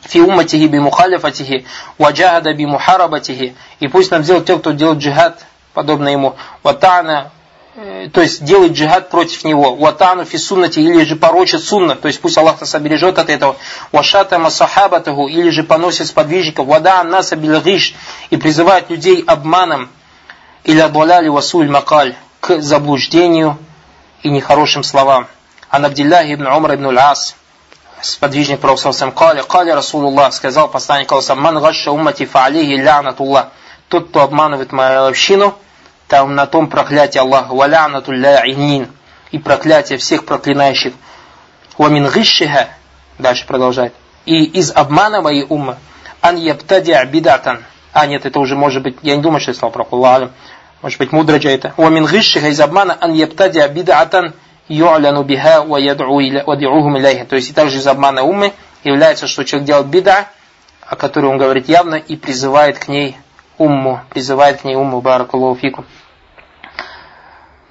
Фи умматихи би мухалифатихи. Ваджахада би мухарабатихи. И пусть нам сделает те, кто делает джихад, подобно ему. Э, то есть делает джихад против него, ватану фи или же порочит сунна, то есть пусть Аллах нас обережет от этого, вашата масахабатаху, или же поносит сподвижников, вада наса билгиш, и призывает людей обманом, или адваляли васуль макаль, к заблуждению и нехорошим словам. Ан Абдилляхи ибн Умар ибн Ас, сподвижник Пророка Кали, Кали Расулуллах, сказал посланник Аллаха, ман гашша уммати фа алейхи лянатуллах, тот, кто обманывает мою общину, там на том проклятие Аллаха, валянатулля инин, и проклятие всех проклинающих. Вамин гишшиха, дальше продолжает, и из обмана моей уммы, ан ябтадя бидатан, а нет, это уже может быть, я не думаю, что я сказал про Аллах, может быть мудроджа это. Вамин гишшиха из обмана ан ябтадя бидатан, ю'ляну биха ва яд'ухум иляйха. То есть и также из обмана уммы является, что человек делает бида, о которой он говорит явно и призывает к ней умму, призывает к ней умму, баракаллаху фикум.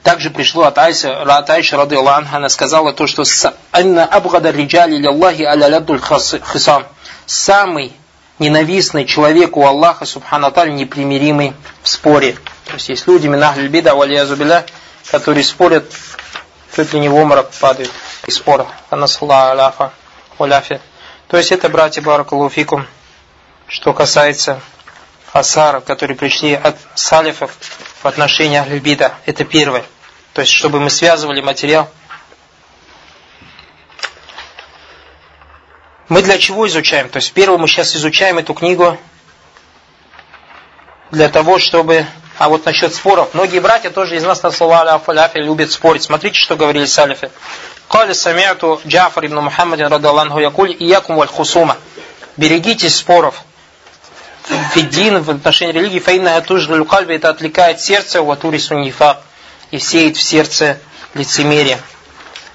Также пришло от Айши, от Айши рады Аллаху, она сказала то, что «Анна абгада риджали лиллахи аля ладдуль хисам». Самый ненавистный человек у Аллаха, субхану непримиримый в споре. То есть есть люди, минахль бида, валиязубиля, которые спорят, чуть ли не в омрак падают из спора. Анасалла аляфа, уляфи. То есть это, братья Баракалуфикум, что касается асаров, которые пришли от салифов в отношении Ахлюбида. Это первое. То есть, чтобы мы связывали материал. Мы для чего изучаем? То есть, первое, мы сейчас изучаем эту книгу для того, чтобы... А вот насчет споров. Многие братья тоже из нас на слова аляфа любят спорить. Смотрите, что говорили салифы. قال سمعت جعفر بن محمد رضي الله عنه يقول إياكم والخصومة берегитесь споров фиддин в отношении религии фаинна тужлю кальби это отвлекает сердце ватури суннифа и сеет в сердце лицемерие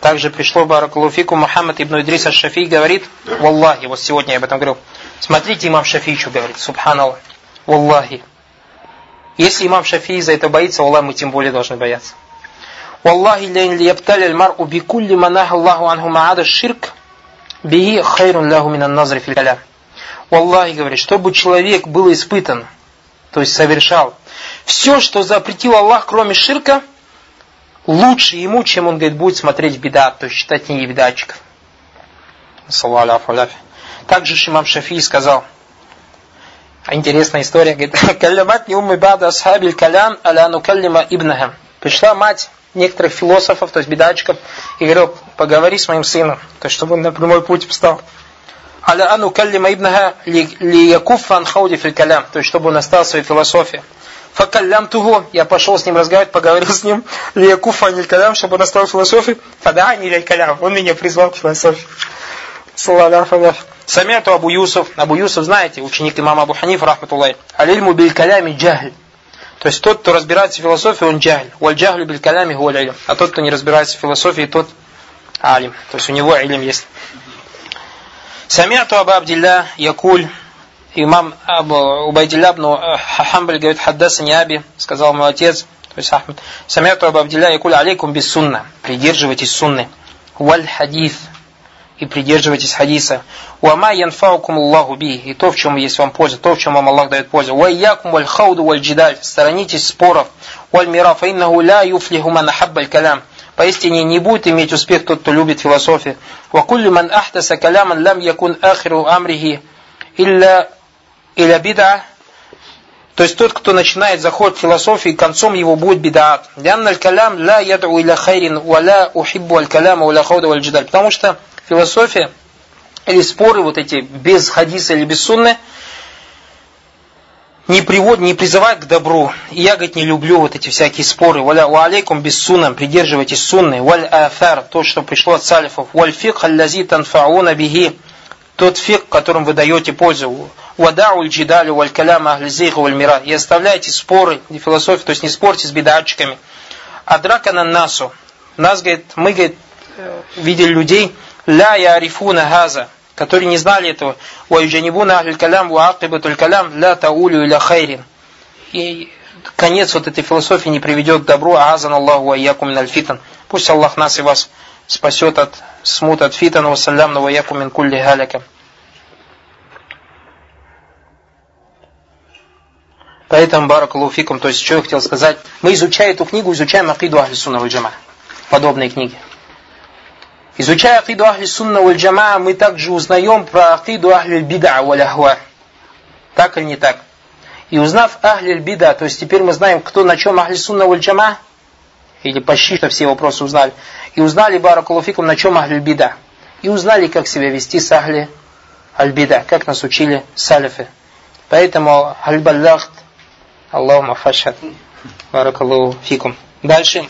также пришло Баракулуфику Мухаммад ибн Идрис Аш-Шафи говорит, Валлахи, вот сегодня я об этом говорил. Смотрите, имам Шафи что говорит, субханаллах. Валлахи. Если имам Шафи за это боится, Аллах, мы тем более должны бояться. Валлахи лейн лиябтали аль-мар'у бикулли манах Аллаху анху ма'ада ширк бихи хайрун ляху минан назри фил. Валлахи говорит, чтобы человек был испытан, то есть совершал все, что запретил Аллах, кроме ширка, лучше ему, чем он, говорит, будет смотреть бедат, то есть считать книги бедатчиков. Также Шимам Шафи сказал, интересная история, говорит, (laughs) «Калямат не умы бада асхабиль калям аля нукаллима ибнахам». Пришла мать некоторых философов, то есть бедачков, и говорил, поговори с моим сыном, то есть чтобы он на прямой путь встал. Аля ану каллима ибнаха ли якуф ан хауди фил калям, то есть чтобы он остался в своей философии. Факаллям тугу, я пошел с ним разговаривать, поговорил с ним, ли якуф ан калям, чтобы он остался в философии. Фадаани ли калям, он меня призвал к философии. Самяту Абу Юсуф, Абу Юсуф, знаете, ученик имама Абу Ханиф, рахматуллах, алильму биль калями джахль. То есть тот, кто разбирается в философии, он джахль. Валь джахлю биль калями гуаль. А тот, кто не разбирается в философии, тот алим. То есть у него илм есть. Самиату Аба Абдилля Якуль, имам Абу Убайдилля ибн Хамбаль говорит, хаддасани Аби, сказал мой отец, то есть Ахмад. Самиату Аба Абдилля Якуль алейкум без сунна. Придерживайтесь сунны. Валь хадис и придерживайтесь хадиса. Уама янфаукум Аллаху би. И то, в чем есть вам польза, то, в чем вам Аллах дает пользу. Уайякум валь хауду валь джидаль. Сторонитесь споров. Валь мира фаиннаху ля юфлиху ман ахаббаль калям. Поистине не будет иметь успех тот, кто любит философию. Вакулли ман ахтаса каляман лам якун ахиру амрихи илля иля бида. То есть тот, кто начинает заход философии, концом его будет джидаль. Потому что философия или споры вот эти без хадиса или без сунны не приводят, не призывают к добру. И я, говорит, не люблю вот эти всякие споры. Валя ва алейкум без сунна, придерживайтесь сунны. Валь афар, то, что пришло от салифов. Валь фик аллази танфауна биги, тот фик, которым вы даете пользу. Вадау джидалю валь каляма ахлизейху валь мира. И оставляйте споры, не философию, то есть не спорьте с бедатчиками. Адрака на насу. Нас, говорит, мы, говорит, э, видели людей, ля ярифуна газа, которые не знали этого. Ваюджанибуна ахль калям ва акибатуль калям ля таулю хайрин. И конец вот этой философии не приведет к добру, а азан Аллаху ва якум фитан. Пусть Аллах нас и вас спасет от смут от фитана, вассалям, ва якум мин кулли галяка. Поэтому, баракалуфикум, то есть, что я хотел сказать, мы изучая эту книгу, изучаем Акиду Ахли Сунна Джама. Подобные книги. Изучая акиду ахли сунна валь джама, мы также узнаем про акиду ахли бида валь ахва. Так или не так? И узнав ахли бида, то есть теперь мы знаем, кто на чем ахли сунна валь джама, или почти что все вопросы узнали, и узнали баракулуфикум, на чем ахли бида. И узнали, как себя вести с ахли аль-бида, как нас учили салифы. Поэтому аль-баллахт, Аллаху мафашат, баракаллаху. Дальше.